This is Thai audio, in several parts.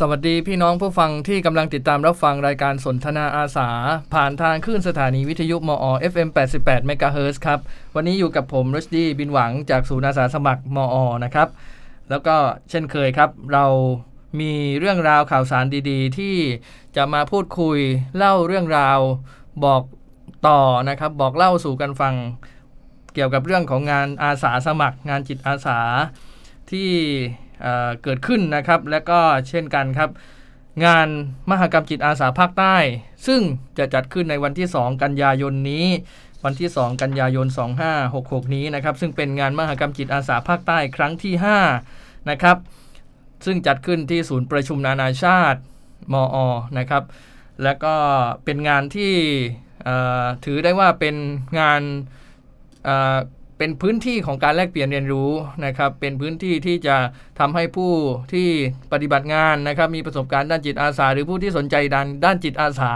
สวัสดีพี่น้องผู้ฟังที่กำลังติดตามรับฟังรายการสนทนาอาสา ผ่านทางคลื่นสถานีวิทยุมอ FM 88 MHz ครับ วันนี้อยู่กับผมรชดีบินหวังจากศูนย์อาสาสมัครมอนะครับ แล้วก็เช่นเคยครับ เรามีเรื่องราวข่าวสารดีๆ ที่จะมาพูดคุยเล่าเรื่องราวบอกต่อนะครับ บอกเล่าสู่กันฟัง เกี่ยวกับเรื่องของงานอาสาสมัคร งานจิตอาสาที่ เกิดขึ้นนะครับ และก็เช่นกันครับ งานมหกรรมจิตอาสาภาคใต้ ซึ่งจะจัดขึ้นในวันที่ 2 กันยายนนี้ วันที่ 2 กันยายน 2566 นี้นะครับ ซึ่งเป็นงานมหกรรมจิตอาสาภาคใต้ครั้งที่ 5 นะครับ ซึ่งจัดขึ้นที่ศูนย์ประชุมนานาชาติมอนะครับ และก็เป็นงานที่ถือได้ว่าเป็นงาน เป็นพื้นที่ของการแลกเปลี่ยนเรียนรู้นะครับ เป็นพื้นที่ที่จะทำให้ผู้ที่ปฏิบัติงานนะครับ มีประสบการณ์ด้านจิตอาสา หรือผู้ที่สนใจด้านด้านจิตอาสา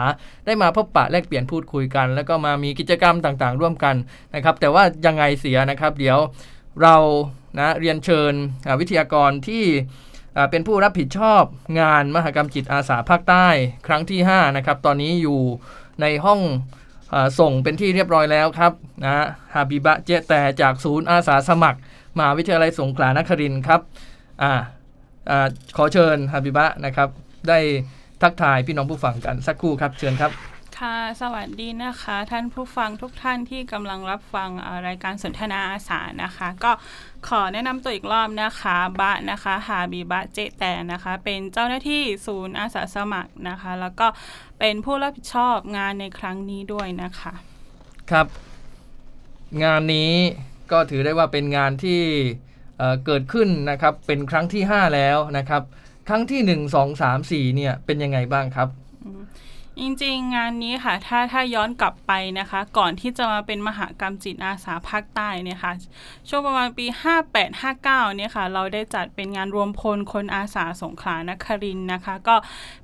ได้มาพบปะแลกเปลี่ยนพูดคุยกัน แล้วก็มามีกิจกรรมต่างๆ ร่วมกันนะครับ แต่ว่ายังไงเสียนะครับ เดี๋ยวเรานะเรียนเชิญวิทยากรที่เป็นผู้รับผิดชอบงานมหกรรมจิตอาสาภาคใต้ ครั้งที่5นะครับตอนนี้อยู่ในห้อง ส่งเป็นที่เรียบร้อยแล้วครับนะฮาบิบะเจแต่จากศูนย์อาสาสมัครมหาวิทยาลัยสงขลานครินครับอ่าอ่าขอเชิญฮาบิบะนะครับ ได้ทักทายพี่น้องผู้ฟังกันสักครู่ครับเชิญครับ ค่ะ สวัสดีนะคะ ท่านผู้ฟังทุกท่านที่กำลังรับฟังรายการสนทนาอาสานะคะ ก็ขอแนะนำตัวอีกรอบนะคะบะนะคะฮาบีบะเจแต่นะคะ เป็นเจ้าหน้าที่ศูนย์อาสาสมัครนะคะ แล้วก็เป็นผู้รับผิดชอบงานในครั้งนี้ด้วยนะคะ ครับ งานนี้ก็ถือได้ว่าเป็นงานที่เกิดขึ้นนะครับ เป็นครั้งที่ 5 แล้วนะครับ ครั้งที่ 1 2 3 4เนี่ยเป็นยังไงบ้างครับ จริงๆ งานนี้ค่ะ ถ้าถ้าย้อนกลับไปนะคะ ก่อนที่จะมาเป็นมหากรรมจิตอาสาภาคใต้เนี่ยค่ะ ช่วงประมาณปี 58-59 เนี่ยค่ะ เราได้จัดเป็นงานรวมพลคนอาสาสงขลานครินนะคะ ก็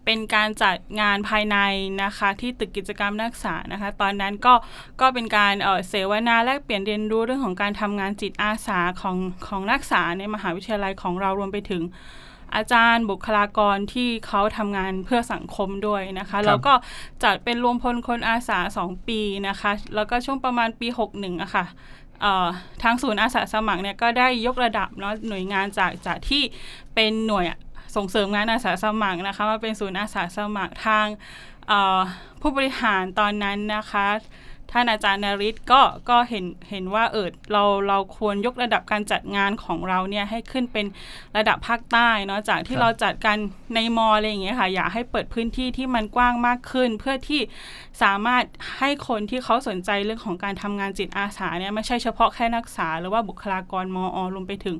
เป็นการจัดงานภายในนะคะ ที่ตึกกิจกรรมนักศึกษานะคะ ตอนนั้นก็ก็เป็นการเเสวนาแลกเปลี่ยนเรียนรู้เรื่องของการทำงานจิตอาสาของของนักศึกษาในมหาวิทยาลัยของเรารวมไปถึง อาจารย์บุคลากรที่เขาทำงานเพื่อสังคมด้วยนะคะแล้วก็จัดเป็นรวมพลคนอาสาสองปีนะคะ แล้วก็ช่วงประมาณปี 61อะคะ่ะทางศูนย์อาสาสมัครเนี่ยก็ได้ยกระดับเนาะหน่วยงานจากจากที่เป็นหน่วยส่งเสริมงานอาสาสมัครนะคะมาเป็นศูนย์อาสาสมัครทางผู้บริหารตอนนั้นนะคะ ท่านอาจารย์นริศก็ก็เห็นเห็นว่าเออเราเราควรยกระดับการจัดงานของเราเนี่ยให้ขึ้นเป็นระดับภาคใต้เนาะจากที่เราจัดกันในมออะไรอย่างเงี้ยค่ะอยากให้เปิดพื้นที่ที่มันกว้างมากขึ้น เพื่อที่สามารถให้คนที่เขาสนใจเรื่องของการทำงานจิตอาสาเนี่ยไม่ใช่เฉพาะแค่นักศึกษา หรือว่าบุคลากรมอรวมไปถึง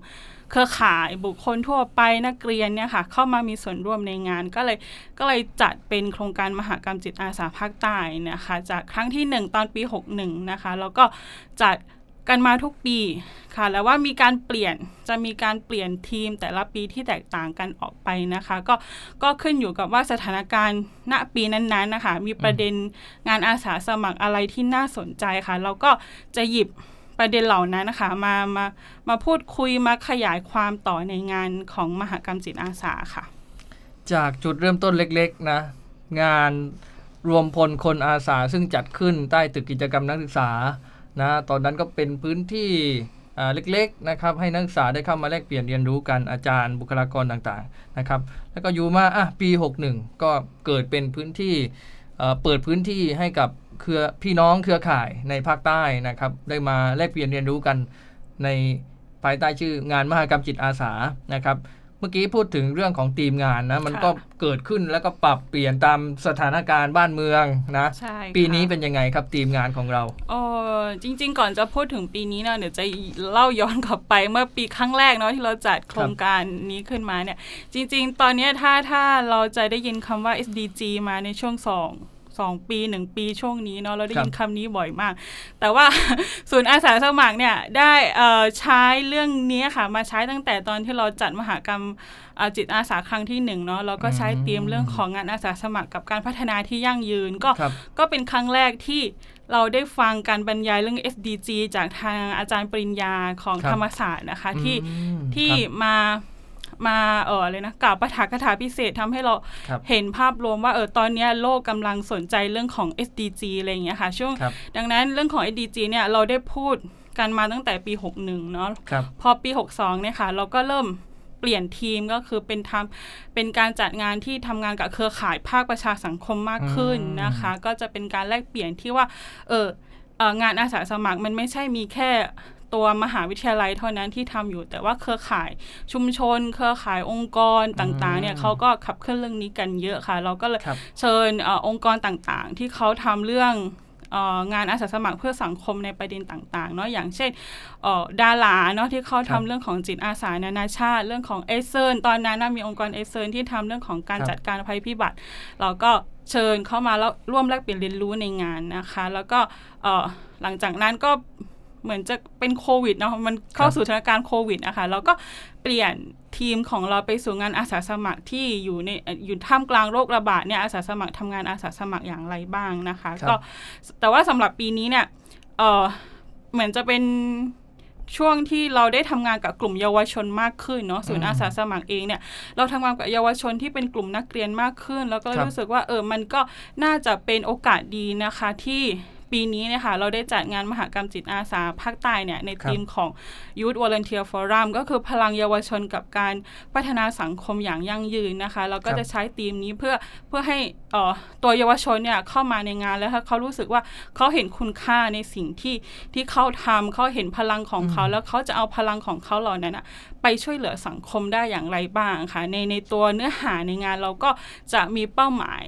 เครือข่ายบุคคลทั่วไปนักเรียนเนี่ยค่ะเข้ามามีส่วนร่วมในงาน ก็เลยก็เลยจัดเป็นโครงการมหากรรมจิตอาสาภาคใต้นะคะจากครั้งที่ 1 ตอนปี 61 นะคะ แล้วก็จัดกันมาทุกปีค่ะ แล้วว่ามีการเปลี่ยนจะมีการเปลี่ยนทีมแต่ละปีที่แตกต่างกันออกไปนะคะ ก็ก็ขึ้นอยู่กับว่าสถานการณ์ณปีนั้นๆนะคะ มีประเด็นงานอาสาสมัครอะไรที่น่าสนใจค่ะ เราก็จะหยิบ ประเด็นเหล่านั้นนะคะมามามาพูดคุยมาขยายความต่อในงานของมหากรรมจิตอาสาค่ะ จากจุดเริ่มต้นเล็กๆนะงานรวมพลคนอาสาซึ่งจัดขึ้นใต้ตึกกิจกรรมนักศึกษานะตอนนั้นก็เป็นพื้นที่เล็กๆนะครับให้นักศึกษาได้เข้ามาแลกเปลี่ยนเรียนรู้กันอาจารย์บุคลากรต่างๆนะครับ แล้วก็อยู่มาอะปี 61 ก็เกิดเป็นพื้นที่เปิดพื้นที่ให้กับ เครือพี่น้องเครือข่ายในภาคใต้นะครับ ได้มาแลกเปลี่ยนเรียนรู้กันในภายใต้ชื่องานมหากรรมจิตอาสานะครับ เมื่อกี้พูดถึงเรื่องของทีมงานนะ มันก็เกิดขึ้นแล้วก็ปรับเปลี่ยนตามสถานการณ์บ้านเมืองนะปีนี้เป็นยังไงครับทีมงานของเราโอ้จริง ๆ ก่อนจะพูดถึงปีนี้นะเดี๋ยวจะเล่าย้อนกลับไปเมื่อปีครั้งแรกเนาะที่เราจัดโครงการนี้ขึ้นมาเนี่ย จริง ๆ ตอนนี้ถ้าถ้าเราจะได้ยินคำว่า SDG มาในช่วงสอง สองปีหนึ่งปีช่วงนี้เนาะเราได้ยินคำนี้บ่อยมาก แต่ว่าศูนย์อาสาสมัครเนี่ยได้ใช้เรื่องนี้ค่ะ มาใช้ตั้งแต่ตอนที่เราจัดมหากรรมจิตอาสาครั้งที่หนึ่งเนาะเราก็ใช้เตรียมเรื่องของงานอาสาสมัครกับการพัฒนาที่ยั่งยืนก็ก็เป็นครั้งแรกที่เราได้ฟังการบรรยายเรื่อง SDG จากทางอาจารย์ปริญญาของธรรมศาสตร์นะคะที่ที่มา มาเออเลยนะกล่าวประถากถาพิเศษทำให้เราเห็นภาพรวมว่าเออตอนนี้โลกกำลังสนใจเรื่องของ SDG อะไรอย่างเงี้ยค่ะช่วงดังนั้นเรื่องของ SDG เนี่ยเราได้พูดกันมาตั้งแต่ปี 61 เนาะพอปี 62 เนี่ยค่ะ เราก็เริ่มเปลี่ยนทีมก็คือเป็นทำเป็นการจัดงานที่ทำงานกับเครือข่ายภาคประชาสังคมมากขึ้นนะคะ ก็จะเป็นการแลกเปลี่ยนที่ว่า เอองานอาสาสมัครมันไม่ใช่มีแค่ ตัวมหาวิทยาลัยเท่านั้นที่ทำอยู่ แต่ว่าเครือข่ายชุมชน เครือข่ายองค์กรต่างๆเนี่ยเขาก็ขับเคลื่อนเรื่องนี้กันเยอะค่ะ เราก็เลยเชิญอองค์กรต่างๆ ที่เขาทำเรื่องงานอาสาสมัครเพื่อสังคมในประเด็นต่างๆเนาะอย่างเช่นดาหลาเนาะที่เขาทำเรื่องของจิตอาสานานาชาติ เรื่องของเอเซอร์ตอนนั้นมีองค์กรเอเซอร์ที่ทำเรื่องของการจัดการภัยพิบัติ เราก็เชิญเข้ามาแล้วร่วมแลกเปลี่ยนเรียนรู้ในงานนะคะ แล้วก็หลังจากนั้นก็ เหมือนจะเป็นโควิดเนาะมันเข้าสู่สถานการณ์โควิดนะคะเราก็เปลี่ยนทีมของเราไปสู่งานอาสาสมัครที่อยู่ในอยู่ท่ามกลางโรคระบาดเนี่ยอาสาสมัครทำงานอาสาสมัครอย่างไรบ้างนะคะก็แต่ว่าสำหรับปีนี้เนี่ยเออเหมือนจะเป็นช่วงที่เราได้ทำงานกับกลุ่มเยาวชนมากขึ้นเนาะศูนย์อาสาสมัครเองเนี่ย เราทำงานกับเยาวชนที่เป็นกลุ่มนักเรียนมากขึ้น แล้วก็รู้สึกว่าเออมันก็น่าจะเป็นโอกาสดีนะคะที่ ปีนี้นะคะเราได้จัดงานมหากรรมจิตอาสาภาคใต้เนี่ยในทีมของ Youth Volunteer Forum ก็คือพลังเยาวชนกับการพัฒนาสังคมอย่างยั่งยืนนะคะเราก็จะใช้ทีมนี้เพื่อเพื่อให้ตัวเยาวชนเนี่ยเข้ามาในงานแล้วเขารู้สึกว่าเขาเห็นคุณค่าในสิ่งที่ที่เขาทำเขาเห็นพลังของเขาแล้วเขาจะเอาพลังของเขาเหล่านั้นไปช่วยเหลือสังคมได้อย่างไรบ้างค่ะในในตัวเนื้อหาในงานเราก็จะมีเป้าหมาย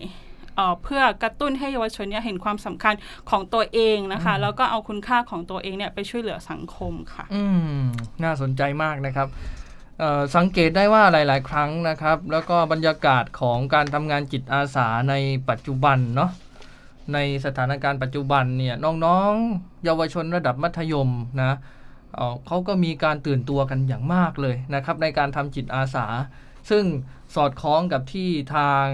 เพื่อกระตุ้นให้เยาวชนเนี่ยเห็นความสำคัญของตัวเองนะคะ แล้วก็เอาคุณค่าของตัวเองเนี่ยไปช่วยเหลือสังคมค่ะ อืมน่าสนใจมากนะครับสังเกตได้ว่าหลาย ๆ ครั้งนะครับ แล้วก็บรรยากาศของการทำงานจิตอาสาในปัจจุบันเนาะในสถานการณ์ปัจจุบันเนี่ยน้อง ๆ เยาวชนระดับมัธยมนะเขาก็มีการตื่นตัวกันอย่างมากเลยนะครับ ในการทำจิตอาสา ซึ่งสอดคล้องกับที่ทาง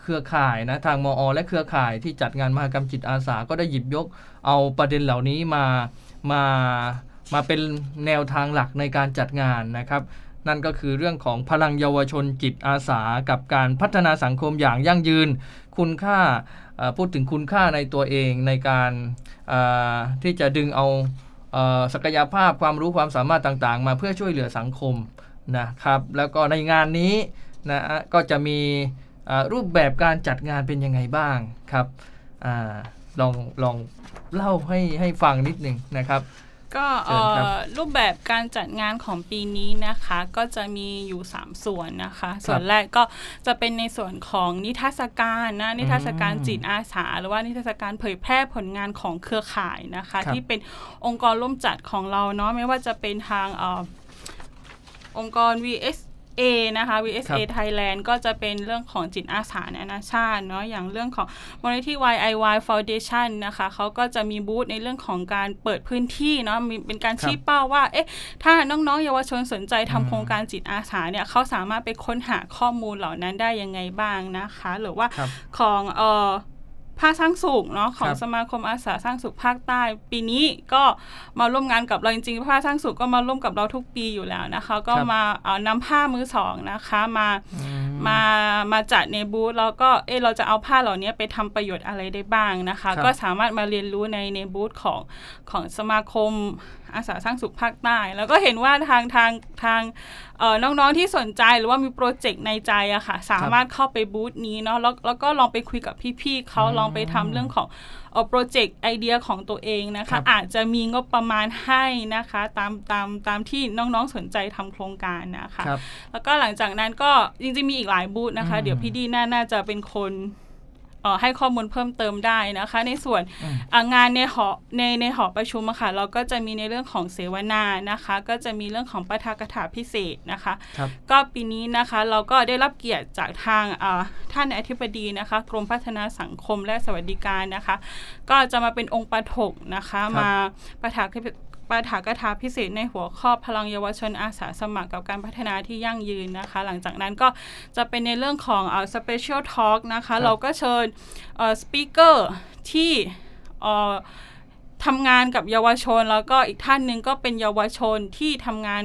เครือข่ายนะทางมอ และเครือข่ายที่จัดงานมหกรรมจิตอาสาก็ได้หยิบยกเอาประเด็นเหล่านี้มามามาเป็นแนวทางหลักในการจัดงานนะครับ นั่นก็คือเรื่องของพลังเยาวชนจิตอาสา กับการพัฒนาสังคมอย่างยั่งยืน คุณค่าพูดถึงคุณค่าในตัวเองในการที่จะดึงเอาศักยภาพความรู้ความสามารถต่างๆ มาเพื่อช่วยเหลือสังคมนะครับ แล้วก็ในงานนี้นะก็จะมี รูปแบบการจัดงานเป็นยังไงบ้างครับอลองลองเล่าให้ให้ฟังนิดหนึ่งนะครับ ก็รูปแบบการจัดงานของปีนี้นะคะ ก็จะมีอยู่ 3 ส่วนนะคะ ส่วนแรกก็จะเป็นในส่วนของนิทรรศการนะนิทรรศการจิตอาสา หรือว่านิทรรศการเผยแพร่ผลงานของเครือข่ายนะคะ ที่เป็นองค์กรร่วมจัดของเราเนาะไม่ว่าจะเป็นทางอองค์กร VS A นะคะ VSA Thailand ก็จะเป็นเรื่องของจิตอาสานานาชาติเนาะอย่างเรื่องของมูลนิธิ YIY Foundation นะคะเขาก็จะมีบูธในเรื่องของการเปิดพื้นที่เนาะมีเป็นการชี้เป้าว่าเอ๊ะถ้าน้องๆ เยาวชนสนใจทำโครงการจิตอาสาเนี่ยเขาสามารถไปค้นหาข้อมูลเหล่านั้นได้ยังไงบ้างนะคะ หรือว่าของเอ่อ ภาคสร้างสุขเนาะของสมาคมอาสาสร้างสุขภาคใต้ ปีนี้ก็มาร่วมงานกับเราจริงๆภาคสร้างสุขก็มาร่วมกับเราทุกปีอยู่แล้วนะคะ ก็มาเอานำผ้ามือสองนะคะ มา มามาจัดในบูธแล้วก็เออเราจะเอาผ้าเหล่านี้ไปทำประโยชน์อะไรได้บ้างนะคะ ก็สามารถมาเรียนรู้ในในบูธของของสมาคมอาสาสร้างสุขภาคใต้ แล้วก็เห็นว่าทางทางทางน้องๆที่สนใจหรือว่ามีโปรเจกต์ในใจอะค่ะ สามารถเข้าไปบูธนี้เนาะแล้วแล้วก็ลองไปคุยกับพี่ๆเขาลองไปทำเรื่องของ โปรเจกต์ไอเดียของตัวเองนะคะ อาจจะมีงบประมาณให้นะคะ ตามตามตามที่น้องๆสนใจทำโครงการนะคะ แล้วก็หลังจากนั้นก็จริงๆมีอีกหลายบูธนะคะ เดี๋ยวพี่ดีน่าน่าจะเป็นคน ให้ข้อมูลเพิ่มเติมได้นะคะ ในส่วนงานในหอในในหอประชุมค่ะเราก็จะมีในเรื่องของเสวนานะคะ ก็จะมีเรื่องของประทากถาพิเศษนะคะก็ปีนี้นะคะเราก็ได้รับเกียรติจากทางท่านอธิบดีนะคะ กรมพัฒนาสังคมและสวัสดิการนะคะ ก็จะมาเป็นองค์ประถกนะคะมาประทาก ปาฐากถาพิเศษในหัวข้อพลังเยาวชนอาสาสมัครกับการพัฒนาที่ยั่งยืนนะคะ หลังจากนั้นก็จะเป็นในเรื่องของเอ่อ special talk นะคะ เราก็เชิญเอ่อ speaker ที่เอ่อทำงานกับเยาวชน แล้วก็อีกท่านหนึ่งก็เป็นเยาวชนที่ทำงาน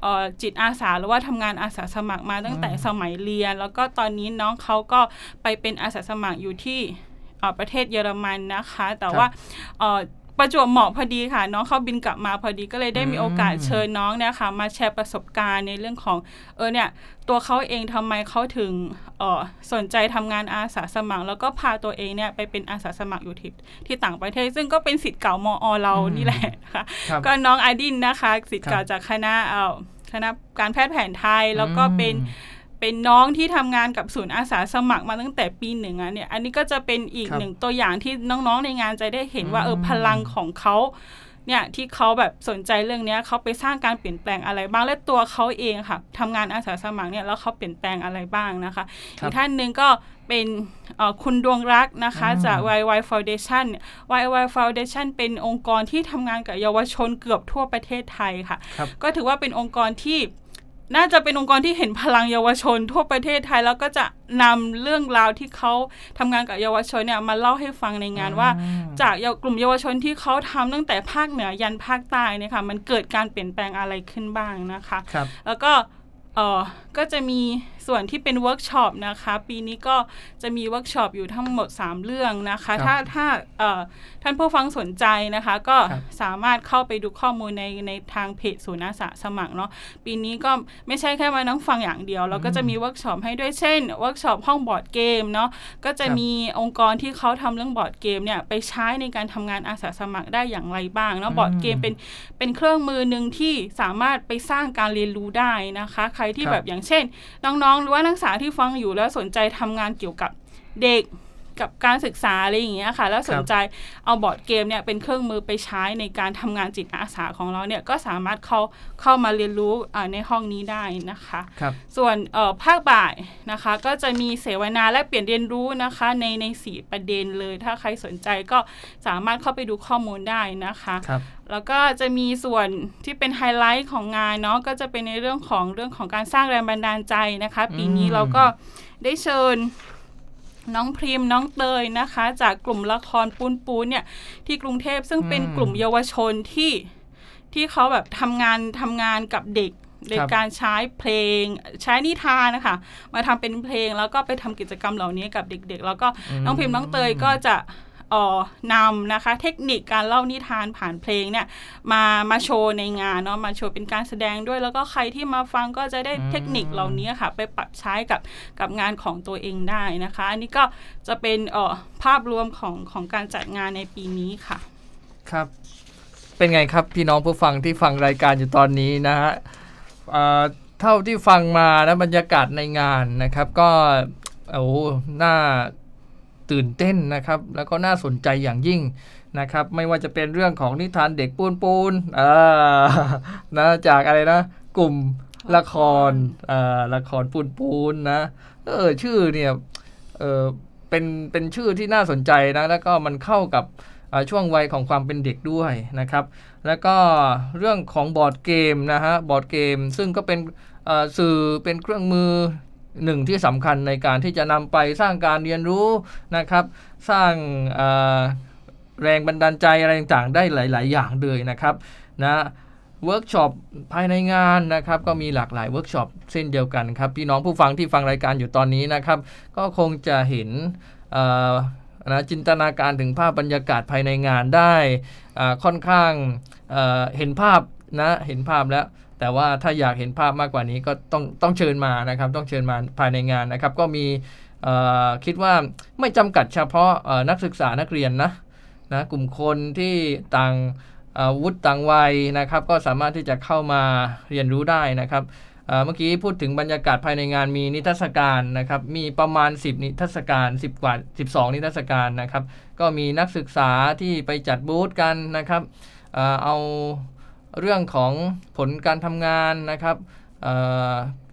เอ่อจิตอาสาหรือว่าทำงานอาสาสมัครมาตั้งแต่สมัยเรียน แล้วก็ตอนนี้น้องเขาก็ไปเป็นอาสาสมัครอยู่ที่เอ่อประเทศเยอรมันนะคะ แต่ว่าเอ่อ ประจวบเหมาะพอดีค่ะ น้องเขาบินกลับมาพอดีก็เลยได้มีโอกาสเชิญน้องเนี่ยค่ะมาแชร์ประสบการณ์ในเรื่องของเออเนี่ยตัวเขาเองทำไมเขาถึงเออสนใจทำงานอาสาสมัคร แล้วก็พาตัวเองเนี่ยไปเป็นอาสาสมัครอยู่ที่ที่ต่างประเทศ ซึ่งก็เป็นสิทธิ์เก่ามอเรานี่แหละค่ะครับก็น้องไอดินนะคะสิทธิ์ครับเก่าจากคณะเอ่อคณะการแพทย์แผนไทยแล้วก็อืมเป็น เป็นน้องที่ทำงานกับศูนย์อาสาสมัครมาตั้งแต่ปีหนึ่งอะเนี่ยอันนี้ก็จะเป็นอีกครับหนึ่งตัวอย่างที่น้องๆในงานจะได้เห็นว่าเอออืมพลังของเขาเนี่ยที่เขาแบบสนใจเรื่องเนี้ยเขาไปสร้างการเปลี่ยนแปลงอะไรบ้างและตัวเขาเองค่ะทำงานอาสาสมัครเนี่ยแล้วเขาเปลี่ยนแปลงอะไรบ้างนะคะครับอีกท่านหนึ่งก็เป็นเอ่อคุณดวงรักนะคะอืมจาก YY Foundation YY Foundation เป็นองค์กรที่ทำงานกับเยาวชนเกือบทั่วประเทศไทยค่ะครับก็ถือว่าเป็นองค์กรที่ น่าจะเป็นองค์กรที่เห็นพลังเยาวชน ทั่วประเทศไทยแล้วก็จะนำเรื่องราวที่เขาทำงานกับเยาวชนเนี่ยมาเล่าให้ฟังในงานว่า จากเยาวกลุ่มเยาวชนที่เขาทำตั้งแต่ภาคเหนือยันภาคใต้เนี่ยค่ะมันเกิดการเปลี่ยนแปลงอะไรขึ้นบ้างนะคะครับแล้วก็เออก็จะมีส่วนที่เป็นเวิร์กช็อปนะคะ ปีนี้ก็จะมีเวิร์กช็อปอยู่ทั้งหมด 3 เรื่องนะคะครับถ้าถ้าเอ่อท่านผู้ฟังสนใจนะคะ ก็ครับสามารถเข้าไปดูข้อมูลในในทางเพจศูนย์อาสาสมัครเนาะปีนี้ก็ไม่ใช่แค่มานั่งฟังอย่างเดียว เราก็จะมีเวิร์กช็อปให้ด้วยเช่นเวิร์กช็อปห้อง board game เนาะก็จะครับมีองค์กรที่เขาทำเรื่อง board game เนี่ยไปใช้ในการทำงานอาสาสมัครได้อย่างไรบ้างเนาะ board game เป็นเป็นเครื่องมือหนึ่งที่สามารถไปสร้างการเรียนรู้ได้นะคะ ใครที่ครับแบบอย่างเช่น น้องๆ หรือว่านักศึกษาที่ฟังอยู่แล้วสนใจทำงานเกี่ยวกับเด็ก กับการศึกษาอะไรอย่างเงี้ยค่ะ แล้วสนใจเอาบอร์ดเกมเนี่ยเป็นเครื่องมือไปใช้ในการทำงานจิตอาสาของเราเนี่ยก็สามารถเข้าเข้ามาเรียนรู้อ่าในห้องนี้ได้นะคะครับส่วนเอ่อภาคบ่ายนะคะก็จะมีเสวนาและเปลี่ยนเรียนรู้นะคะในในสี่ประเด็นเลย ถ้าใครสนใจก็สามารถเข้าไปดูข้อมูลได้นะคะครับแล้วก็จะมีส่วนที่เป็นไฮไลท์ของงานเนาะก็จะเป็นในเรื่องของเรื่องของการสร้างแรงบันดาลใจนะคะ ปีนี้อืมเราก็ได้เชิญ น้องพริมน้องเตยนะคะ จากกลุ่มละครปูนปูนเนี่ยที่กรุงเทพซึ่งเป็นกลุ่มเยาวชนที่ที่เขาแบบทำงานทำงานกับเด็กในการใช้เพลงใช้นิทานนะคะมาทำเป็นเพลงแล้วก็ไปทำกิจกรรมเหล่านี้กับเด็กๆ แล้วก็น้องพิมพ์น้องเตยก็จะเอ่อ นำนะคะ เทคนิคการเล่านิทานผ่านเพลงเนี่ยมามาโชว์ในงานเนาะมาโชว์เป็นการแสดงด้วย แล้วก็ใครที่มาฟังก็จะได้อืมเทคนิคเหล่านี้ค่ะ ไปปรับใช้กับกับงานของตัวเองได้นะคะ อันนี้ก็จะเป็นเอ่อภาพรวมของของการจัดงานในปีนี้ค่ะ ครับ เป็นไงครับพี่น้องผู้ฟังที่ฟังรายการอยู่ตอนนี้นะฮะเอ่อเท่าที่ฟังมานะบรรยากาศในงานนะครับ ก็โอ้น่า ตื่นเต้นนะครับ แล้วก็น่าสนใจอย่างยิ่งนะครับ ไม่ว่าจะเป็นเรื่องของนิทานเด็กปูนปูนอ่านะจากอะไรนะ กลุ่มละครอ่าละครปูนปูนนะเออชื่อเนี่ยเออเป็นเป็นชื่อที่น่าสนใจนะ แล้วก็มันเข้ากับช่วงวัยของความเป็นเด็กด้วยนะครับ แล้วก็เรื่องของ board game นะฮะ board game ซึ่งก็เป็นสื่อเป็นเครื่องมือ หนึ่งที่สำคัญในการที่จะนำไปสร้างการเรียนรู้นะครับ สร้างแรงบันดาลใจอะไรต่างๆ ได้หลาย ๆ อย่างเลยนะครับนะเวิร์กช็อปภายในงานนะครับ ก็มีหลากหลายเวิร์กช็อปเช่นเดียวกันครับ พี่น้องผู้ฟังที่ฟังรายการอยู่ตอนนี้นะครับ ก็คงจะเห็นนะจินตนาการถึงภาพบรรยากาศภายในงานได้ค่อนข้างเห็นภาพนะเห็นภาพแล้ว แต่ว่าถ้าอยากเห็นภาพมากกว่านี้ก็ต้องต้องเชิญมานะครับ ต้องเชิญมาภายในงานนะครับ ก็มีคิดว่าไม่จำกัดเฉพาะนักศึกษานักเรียนนะนะกลุ่มคนที่ต่างอ่อวุฒิต่างวัยนะครับ ก็สามารถที่จะเข้ามาเรียนรู้ได้นะครับเมื่อกี้พูดถึงบรรยากาศภายในงานมีนิทรรศการนะครับ มีประมาณ 10 นิทรรศการ 10 กว่า 12 นิทรรศการนะครับ ก็มีนักศึกษาที่ไปจัดบูธกันนะครับเอ่อเอา เรื่องของผลการทำงานนะครับ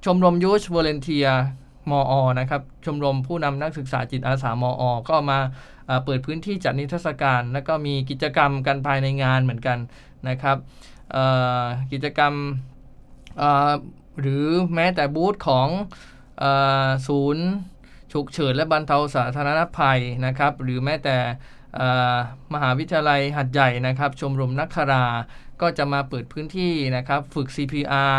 ชมรมยูชวอลเนเทียมออนะครับชมรมผู้นำนักศึกษาจิตอาสามออก็มาเปิดพื้นที่จัดนิทรรศการ แล้วก็มีกิจกรรมกันภายในงานเหมือนกันนะครับกิจกรรมหรือแม้แต่บูธของศูนย์ฉุกเฉินและบรรเทาสาธารณภัยนะครับ หรือแม้แต่มหาวิทยาลัยหัดใหญ่นะครับ ชมรมนักครา ก็จะมาเปิดพื้นที่นะครับฝึก CPR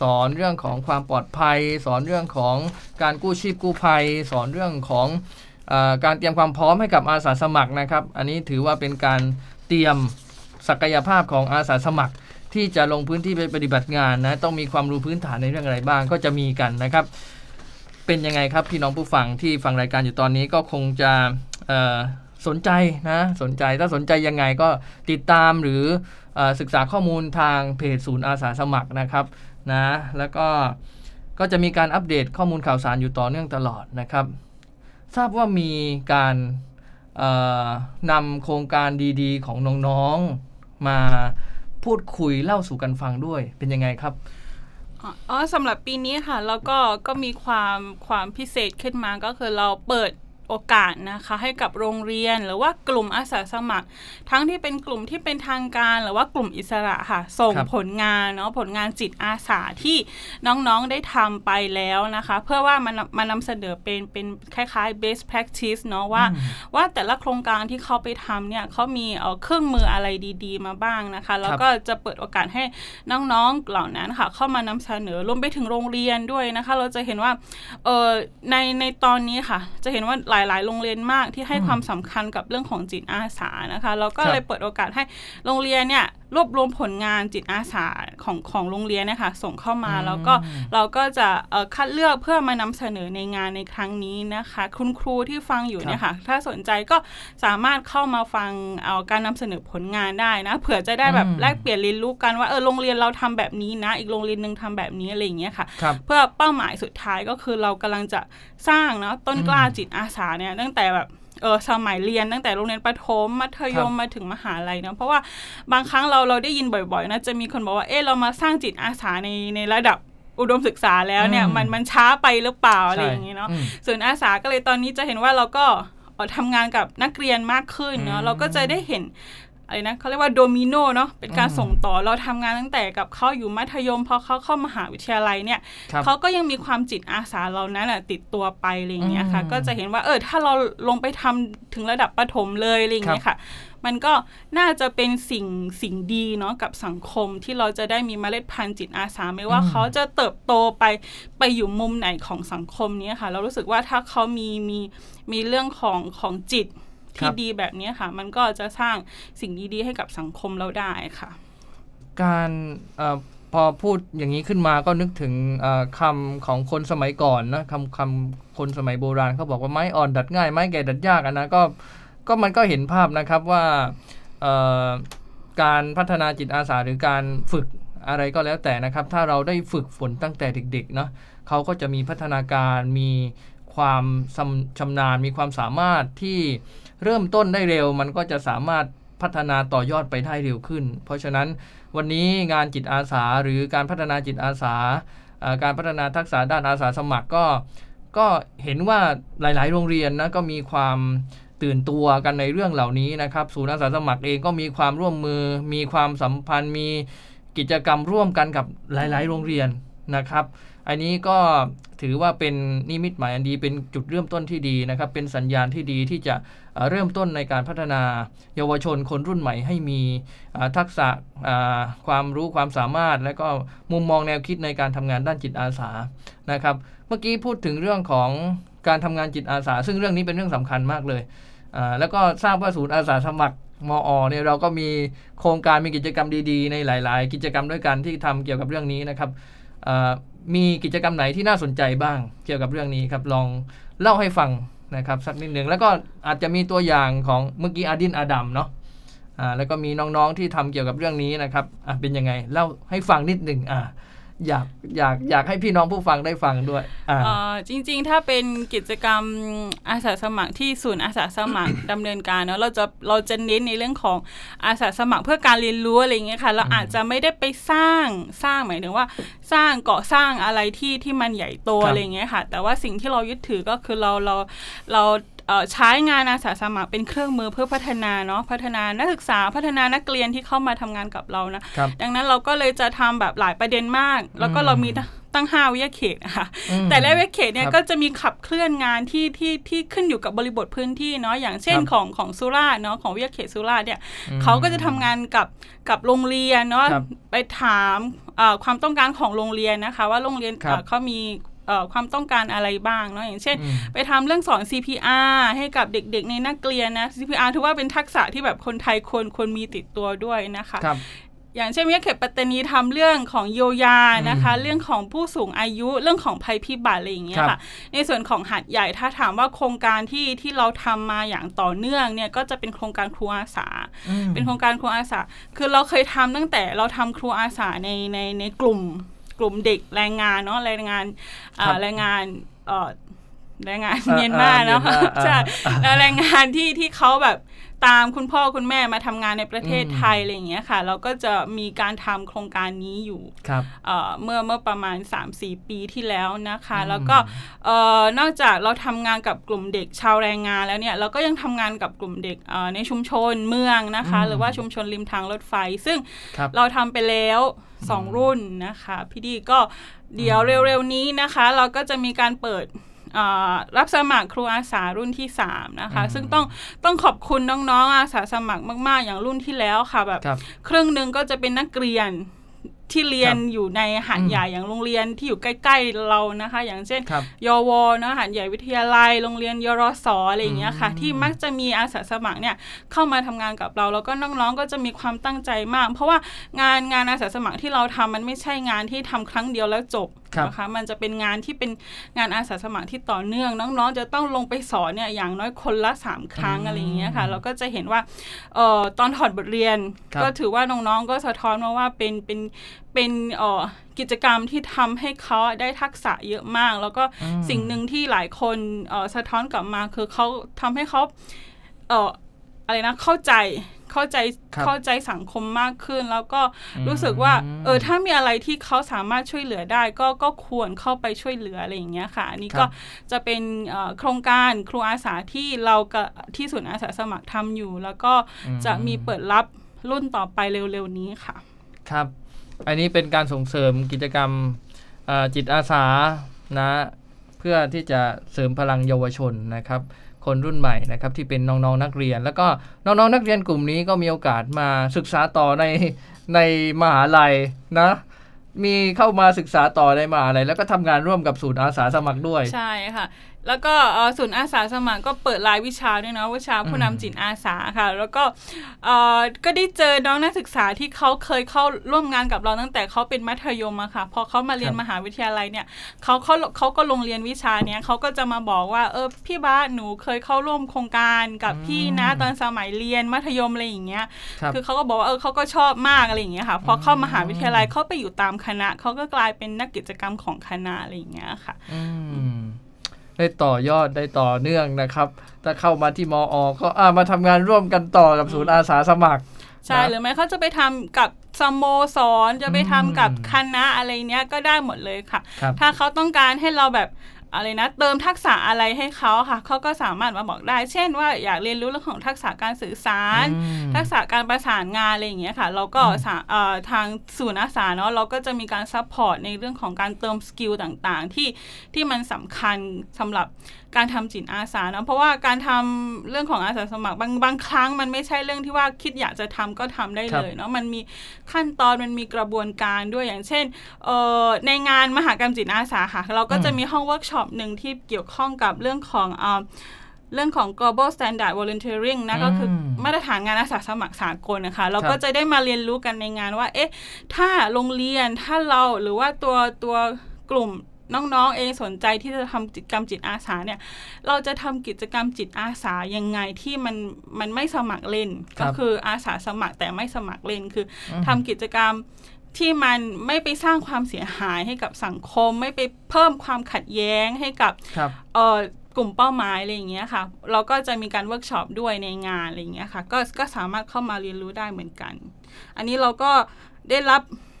สอนเรื่องของความปลอดภัย สอนเรื่องของการกู้ชีพกู้ภัย สอนเรื่องของอการเตรียมความพร้อมให้กับอาสาสมัครนะครับ อันนี้ถือว่าเป็นการเตรียมศักยภาพของอาสาสมัคร ที่จะลงพื้นที่ไปปฏิบัติงานนะต้องมีความรู้พื้นฐานในเรื่องอะไรบ้างก็จะมีกันนะครับ เป็นยังไงครับพี่น้องผู้ฟังที่ฟังรายการอยู่ตอนนี้ก็คงจะสนใจนะสนใจถ้าสนใจยังไงก็ติดตามหรืออ ศึกษาข้อมูลทางเพจศูนย์อาสาสมัครนะครับนะแล้วก็ก็จะมีการอัปเดตข้อมูลข่าวสารอยู่ต่อเนื่องตลอดนะครับ ทราบว่ามีการนำโครงการดีๆ ของน้องๆมาพูดคุยเล่าสู่กันฟังด้วยเป็นยังไงครับอ๋อสำหรับปีนี้ค่ะ แล้วก็ก็มีความความพิเศษขึ้นมาก็คือเราเปิด โอกาสนะคะให้กับโรงเรียนหรือว่ากลุ่มอาสาสมัคร ทั้งที่เป็นกลุ่มที่เป็นทางการ หรือว่ากลุ่มอิสระค่ะ ส่งผลงานเนาะผลงานจิตอาสาที่น้องๆได้ทำไปแล้วนะคะ เพื่อว่ามันมานำเสนอเป็นเป็นคล้ายๆ best practice เนาะว่าว่าแต่ละโครงการที่เขาไปทำเนี่ยเขามีเอเครื่องมืออะไรดี ๆ มาบ้างนะคะ แล้วก็จะเปิดโอกาสให้น้องๆเหล่านั้นค่ะ เข้ามานำเสนอรวมไปถึงโรงเรียนด้วยนะคะ เราจะเห็นว่าเออในในตอนนี้ค่ะ จะเห็นว่าหลาย ๆ โรงเรียนมากที่ให้ความสำคัญกับเรื่องของจิตอาสานะคะแล้วก็เลยเปิดโอกาสให้โรงเรียนเนี่ยรวบรวมผลงานจิตอาสาของของโรงเรียนนะคะส่งเข้ามาแล้วก็เราก็จะคัดเลือกเพื่อมานำเสนอในงานในครั้งนี้นะคะ คุณครูที่ฟังอยู่เนี่ยค่ะถ้าสนใจก็สามารถเข้ามาฟังเอาการนำเสนอผลงานได้นะเผื่อจะได้แบบแลกเปลี่ยนเรียนรู้กันว่าเออโรงเรียนเราทำแบบนี้นะ อีกโรงเรียนหนึ่งทำแบบนี้อะไรอย่างเงี้ยค่ะเพื่อเป้าหมายสุดท้ายก็คือเรากำลังจะสร้างเนาะต้นกล้าจิตอาสาเนี่ยตั้งแต่แบบ เออสมัยเรียนตั้งแต่โรงเรียนประถมมัธยมมาถึงมหาลัยนะเพราะว่าบางครั้งเราเราได้ยินบ่อยๆนะจะมีคนบอกว่าเออเรามาสร้างจิตอาสาในในระดับอุดมศึกษาแล้วเนี่ยมันมันช้าไปหรือเปล่าอะไรอย่างเงี้เนาะส่วนอาสาก็เลยตอนนี้จะเห็นว่าเราก็ทำงานกับนักเรียนมากขึ้นเนาะเราก็จะได้เห็น อะไรนะเขาเรียกว่าโดมิโนเนาะเป็นการส่งต่อเราทำงานตั้งแต่กับเขาอยู่มัธยมพอเขาเข้ามหาวิทยาลัยเนี่ยเขาก็ยังมีความจิตอาสาเรานั้นอะติดตัวไปอะไรอย่างเงี้ยค่ะ ก็จะเห็นว่าเออถ้าเราลงไปทำถึงระดับประถมเลยอะไรอย่างเงี้ยค่ะ มันก็น่าจะเป็นสิ่งสิ่งดีเนาะกับสังคมที่เราจะได้มีเมล็ดพันธุ์จิตอาสาไม่ว่าเขาจะเติบโตไปไปอยู่มุมไหนของสังคมนี้ค่ะ เรารู้สึกว่าถ้าเขามีมีมีเรื่องของของจิต ที่ดีแบบนี้ค่ะ มันก็จะสร้างสิ่งดีๆให้กับสังคมเราได้ค่ะ การอพอพูดอย่างนี้ขึ้นมาก็นึกถึงคำของคนสมัยก่อนนะคำคำคนสมัยโบราณเขาบอกว่าไม้อ่อนดัดง่ายไม้แก่ดัดยากอันนะก็ก็มันก็เห็นภาพนะครับว่าการพัฒนาจิตอาสาหรือการฝึกอะไรก็แล้วแต่นะครับ ถ้าเราได้ฝึกฝนตั้งแต่เด็กๆเนาะเขาก็จะมีพัฒนาการมีความชำนาญมีความสามารถที่ เริ่มต้นได้เร็ว มันก็จะสามารถพัฒนาต่อยอดไปได้เร็วขึ้น เพราะฉะนั้นวันนี้งานจิตอาสาหรือการพัฒนาจิตอาสา การพัฒนาทักษะด้านอาสาสมัครก็ก็เห็นว่าหลาย ๆ โรงเรียนนะก็มีความตื่นตัวกันในเรื่องเหล่านี้นะครับศูนย์อาสาสมัครเองก็มีความร่วมมือ มีความสัมพันธ์ มีกิจกรรมร่วมกันกับหลาย ๆ โรงเรียนนะครับ อันนี้ก็ถือว่าเป็นนิมิตหมายอันดีเป็นจุดเริ่มต้นที่ดีนะครับ เป็นสัญญาณที่ดีที่จะ เริ่มต้นในการพัฒนาเยาวชนคนรุ่นใหม่ให้มีทักษะความรู้ความสามารถ และก็มุมมองแนวคิดในการทำงานด้านจิตอาสานะครับเมื่อกี้พูดถึงเรื่องของการทำงานจิตอาสา ซึ่งเรื่องนี้เป็นเรื่องสำคัญมากเลย แล้วก็ทราบว่าศูนย์อาสาสมัครมอเนี่ยเราก็มีโครงการมีกิจกรรมดีๆ ในหลาย ๆ กิจกรรมด้วยกันที่ทำเกี่ยวกับเรื่องนี้นะครับมีกิจกรรมไหนที่น่าสนใจบ้างเกี่ยวกับเรื่องนี้ครับลองเล่าให้ฟัง นะครับสักนิดหนึ่งแล้วก็อาจจะมีตัวอย่างของเมื่อกี้อาดินอาดัมเนาะอ่าแล้วก็มีน้องๆที่ทำเกี่ยวกับเรื่องนี้นะครับอะเป็นยังไงเล่าให้ฟังนิดหนึ่งอ่า อยากอยากอยากให้พี่น้องผู้ฟังได้ฟังด้วยอ่าจริง ๆ ถ้าเป็นกิจกรรมอาสาสมัครที่ศูนย์อาสาสมัครดำเนินการเนาะเราจะเราจะเน้นในเรื่องของอาสาสมัครเพื่อการเรียนรู้อะไรเงี้ยค่ะ เราอาจจะไม่ได้ไปสร้างสร้างหมายถึงว่า สร้างเกาะสร้างอะไรที่ที่มันใหญ่โตอะไรเงี้ยค่ะ แต่ว่าสิ่งที่เรายึดถือก็คือเราเราเรา ใช้งานอาสาสมัครเป็นเครื่องมือเพื่อพัฒนาเนาะพัฒนานักศึกษาพัฒนานักเรียนที่เข้ามาทำงานกับเรานะดังนั้นเราก็เลยจะทำแบบหลายประเด็นมาก แล้วก็เรามีตั้งห้าวิทยาเขตนะคะอืมแต่ละวิทยาเขตเนี่ยครับก็จะมีขับเคลื่อนงานที่ที่ที่ขึ้นอยู่กับบริบทพื้นที่เนาะอย่างเช่นครับของของสุราษฎร์เนาะของวิทยาเขตสุราษฎร์เนี่ยอืมเขาก็จะทำงานกับกับโรงเรียนเนาะครับไปถามเอ่อความต้องการของโรงเรียนนะคะ ว่าโรงเรียนครับเอ่อเขามีเอ่อ ความต้องการอะไรบ้างเนาะอย่างเช่นอืมไปทำเรื่องสอน CPR ให้กับเด็กๆ ในนักเรียนนะ CPR ถือว่าเป็นทักษะที่แบบคนไทยควรควรมีติดตัวด้วยนะคะครับอย่างเช่นวิทยาเขตปัตตานีทำเรื่องของเยียวยานะคะอืมเรื่องของผู้สูงอายุเรื่องของภัยพิบัติอะไรอย่างเงี้ยครัค่ะบในส่วนของหัดใหญ่ถ้าถามว่าโครงการที่ที่เราทำมาอย่างต่อเนื่องเนี่ยก็จะเป็นโครงการครูอาสาอืมเป็นโครงการครูอาสา คือเราเคยทำตั้งแต่เราทำครูอาสาในในในกลุ่ม กลุ่มเด็กแรงงานเนาะแรงงานอ่าครับแรงงานเอ่อแรงงานอ่าเมียนมาเนาะอ่าเมียนมาใช่อ่าแล้วแรงงานที่ที่เขาแบบตามคุณพ่อคุณแม่มาทำงานในประเทศอืมไทยอะไรอย่างเงี้ยค่ะ เราก็จะมีการทำโครงการนี้อยู่ครับเอ่อเมื่อเมื่อประมาณ 3-4 ปีที่แล้วนะคะอืมแล้วก็เอ่อนอกจากเราทำงานกับกลุ่มเด็กชาวแรงงานแล้วเนี่ยเราก็ยังทำงานกับกลุ่มเด็กเอ่อในชุมชนเมืองนะคะ หรือว่าชุมชนริมทางรถไฟ ซึ่งครับเราทำไปแล้ว สองรุ่นนะคะพี่ดีก็เดี๋ยวเร็วๆนี้นะคะ เราก็จะมีการเปิดเอ่อรับสมัครครูอาสารุ่นที่ 3 นะคะอืมซึ่งต้องต้องขอบคุณน้องๆ อาสาสมัครมาก ๆ อย่างรุ่นที่แล้วค่ะแบบครับครึ่งหนึ่งก็จะเป็นนักเรียน ที่เรียนครับอยู่ในหัดอืมใหญ่อย่างโรงเรียนที่อยู่ใกล้ ๆเรานะคะ อย่างเช่นครับยวเนอะหัดใหญ่วิทยาลัย โรงเรียนยรสอะไรอย่างเงี้ยค่ะอืมที่มักจะมีอาสาสมัครเนี่ยเข้ามาทำงานกับเราแล้วก็น้องๆก็จะมีความตั้งใจมาก เพราะว่างานงานอาสาสมัครที่เราทำมันไม่ใช่งานที่ทำครั้งเดียวแล้วจบครับ นะคะมันจะเป็นงานที่เป็นงานอาสาสมัครที่ต่อเนื่อง น้องๆ จะต้องลงไปสอนเนี่ยอย่างน้อยคนละสามครั้งอะไรอย่างเงี้ยค่ะเราก็จะเห็นว่าเอ่อตอนถอดบทเรียนครับก็ถือว่าน้องๆก็สะท้อนมาว่าเป็นเป็นเป็นเอ่อกิจกรรมที่ทำให้เขาได้ทักษะเยอะมาก แล้วก็อืมสิ่งหนึ่งที่หลายคนเอ่อสะท้อนกลับมาคือเขาทำให้เขาเอ่ออะไรนะเข้าใจเข้าใจครับเข้าใจสังคมมากขึ้น แล้วก็อืมรู้สึกว่า เออถ้ามีอะไรที่เขาสามารถช่วยเหลือได้ ก็ก็ควรเข้าไปช่วยเหลืออะไรอย่างเงี้ยค่ะอันนี้ครัก็บจะเป็นเอ่อโครงการครูอาสาที่เรากับที่ศูนย์อาสาสมัครทำอยู่ แล้วก็จะมีเปิดรับรุ่นต่อไปเร็วๆนี้ค่ะ ครับ อันนี้เป็นการส่งเสริมกิจกรรมเอ่อจิตอาสานะ เพื่อที่จะเสริมพลังเยาวชนนะครับ คนรุ่นใหม่นะครับที่เป็นน้องๆนักเรียน แล้วก็น้องๆนักเรียนกลุ่มนี้ก็มีโอกาสมาศึกษาต่อในในมหาลัยนะมีเข้ามาศึกษาต่อในมหาลัยแล้วก็ทำงานร่วมกับศูนย์อาสาสมัครด้วย ใช่ค่ะ แล้วก็เอ่อศูนย์อาสาสมัครก็เปิดรายวิชาด้วยนะวิชาผู้นำจิตอาสาค่ะ แล้วก็เอ่อก็ได้เจอน้องนักศึกษาที่เขาเคยเข้าร่วมงานกับเราตั้งแต่เขาเป็นมัธยมอะค่ะพอเขามาเรียนครับมหาวิทยาลัยเนี่ยเขาเขาเขาก็ลงเรียนวิชาเนี้ยเขาก็จะมาบอกว่าเออพี่บ้าสหนูเคยเข้าร่วมโครงการกับพี่นะตอนสมัยเรียนมัธยมอะไรอย่างเงี้ยครับคือเขาก็บอกว่าเออเขาก็ชอบมากอะไรอย่างเงี้ยค่ะพอเข้ามหาวิทยาลัยเขาไปอยู่ตามคณะเขาก็กลายเป็นนักกิจกรรมของคณะอะไรอย่างเงี้ยค่ะ อืม ได้ต่อยอดได้ต่อเนื่องนะครับ ถ้าเข้ามาที่มอก็อ่ามาทำงานร่วมกันต่อกับศูนย์อาสาสมัคร ใช่นะหรือไม่เขาจะไปทำกับสโมสรจะไปทำกับอืมคณะอะไรเนี้ยก็ได้หมดเลยค่ะครับถ้าเขาต้องการให้เราแบบ อะไรนะเติมทักษะอะไรให้เขาค่ะเขาก็สามารถมาบอกได้ เช่นว่าอยากเรียนรู้เรื่องของทักษะการสื่อสารอืมทักษะการประสานงานอะไรอย่างเงี้ยค่ะเราก็สาเอ่อทางศูนย์อาสาเนาะเราก็จะมีการ support ในเรื่องของการเติม skill ต่างๆ ที่ที่มันสำคัญสำหรับ การทำจิตอาสาเนาะเพราะว่าการทำเรื่องของอาสาสมัครบางบางครั้งมันไม่ใช่เรื่องที่ว่าคิดอยากจะทำก็ทำได้เลยเนาะมันมีขั้นตอนมันมีกระบวนการด้วยอย่างเช่นเอ่อในงานมหกรรมจิตอาสาค่ะ เราก็จะมีห้องเวิร์กช็อปหนึ่งที่เกี่ยวข้องกับเรื่องของเอ่อเรื่องของ global standard volunteering นะก็คือมมาตรฐานงานอาสาสมัครสากลนะคะ เราครับก็จะได้มาเรียนรู้กันในงานว่า เอ๊ะ ถ้าโรงเรียนถ้าเราหรือว่าตัวตัวกลุ่ม น้องๆเองสนใจที่จะทำกิจกรรมจิตอาสาเนี่ย เราจะทำกิจกรรมจิตอาสายังไงที่มันมันไม่สมัครเล่นครับก็คืออาสาสมัครแต่ไม่สมัครเล่นคืออืมทำกิจกรรมที่มันไม่ไปสร้างความเสียหายให้กับสังคม ไม่ไปเพิ่มความขัดแย้งให้กับครับเอ่อกลุ่มเป้าหมายอะไรอย่างเงี้ยค่ะ เราก็จะมีการเวิร์กช็อปด้วยในงานอะไรอย่างเงี้ยค่ะ ก็ก็สามารถเข้ามาเรียนรู้ได้เหมือนกัน อันนี้เราก็ได้รับเอ่อ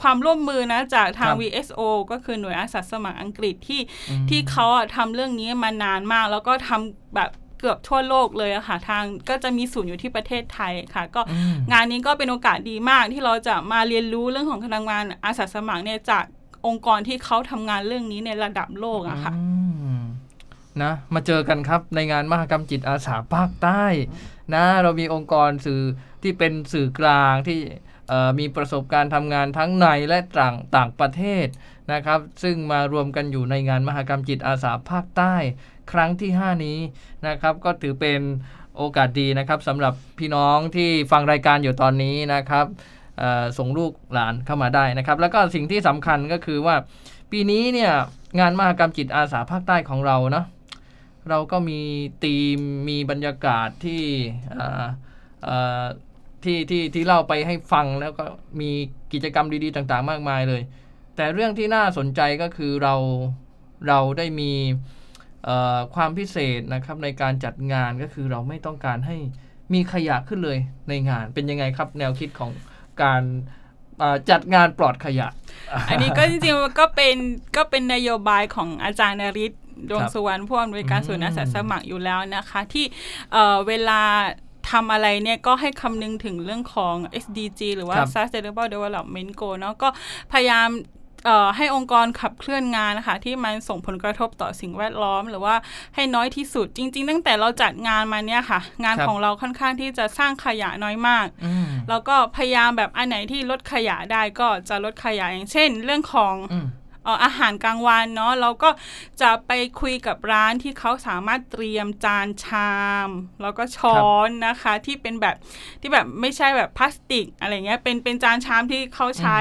ความร่วมมือนะจากทางครับ VSO ก็คือหน่วยอาสาสมัครอังกฤษที่อืมที่เขาอะทำเรื่องนี้มานานมาก แล้วก็ทำแบบเกือบทั่วโลกเลยอะค่ะทางก็จะมีศูนย์อยู่ที่ประเทศไทยค่ะ ก็อืมงานนี้ก็เป็นโอกาสดีมากที่เราจะมาเรียนรู้เรื่องของพลังงานอาสาสมัครเนี่ยจากองค์กรที่เขาทำงานเรื่องนี้ในระดับโลกอะค่ะอืมนะมาเจอกันครับในงานมหกรรมจิตอาสาภาคใต้นะเรามีองค์กรสื่อที่เป็นสื่อกลางที่เอ่อ มีประสบการณ์ทำงานทั้งในและต่างต่างประเทศนะครับ ซึ่งมารวมกันอยู่ในงานมหกรรมจิตอาสาภาคใต้ ครั้งที่ 5 นี้นะครับ ก็ถือเป็นโอกาสดีนะครับสำหรับพี่น้องที่ฟังรายการอยู่ตอนนี้นะครับส่งลูกหลานเข้ามาได้นะครับ แล้วก็สิ่งที่สำคัญก็คือว่า ปีนี้เนี่ยงานมหกรรมจิตอาสาภาคใต้ของเราเนาะเราก็มีธีมมีบรรยากาศที่ ที่ที่ที่เล่าไปให้ฟังแล้วก็มีกิจกรรมดีๆต่างๆ มากมายเลย แต่เรื่องที่น่าสนใจก็คือเราเราได้มีเอ่อความพิเศษนะครับในการจัดงานก็คือเราไม่ต้องการให้มีขยะขึ้นเลยในงานเป็นยังไงครับแนวคิดของการเอ่อจัดงานปลอดขยะ อันนี้ก็จริงๆก็เป็นก็เป็นนโยบายของอาจารย์นริศดวงครับสุวรรณผู้อำนวยการอืมศูนย์อาสาสมัครอยู่แล้วนะคะ ที่เอ่อเวลา ทำอะไรเนี่ยก็ให้คำนึงถึงเรื่องของ SDG หรือว่าครับ Sustainable Development Goal เนาะก็พยายามเอ่อให้องค์กรขับเคลื่อนงานนะคะที่มันส่งผลกระทบต่อสิ่งแวดล้อม หรือว่าให้น้อยที่สุดจริง ๆ ตั้งแต่เราจัดงานมาเนี่ยค่ะ งานครับของเราค่อนข้างที่จะสร้างขยะน้อยมากอืมแล้วก็พยายามแบบอันไหนที่ลดขยะได้ก็จะลดขยะอย่างเช่น เรื่องของอืมเอาหารกลางวันเนาะเราก็จะไปคุยกับร้านที่เขาสามารถเตรียมจานชาม แล้วก็ช้อนนะคะ ที่เป็นแบบที่แบบไม่ใช่แบบพลาสติกอะไรเงี้ยเป็นเป็นจานชามที่เขาใช้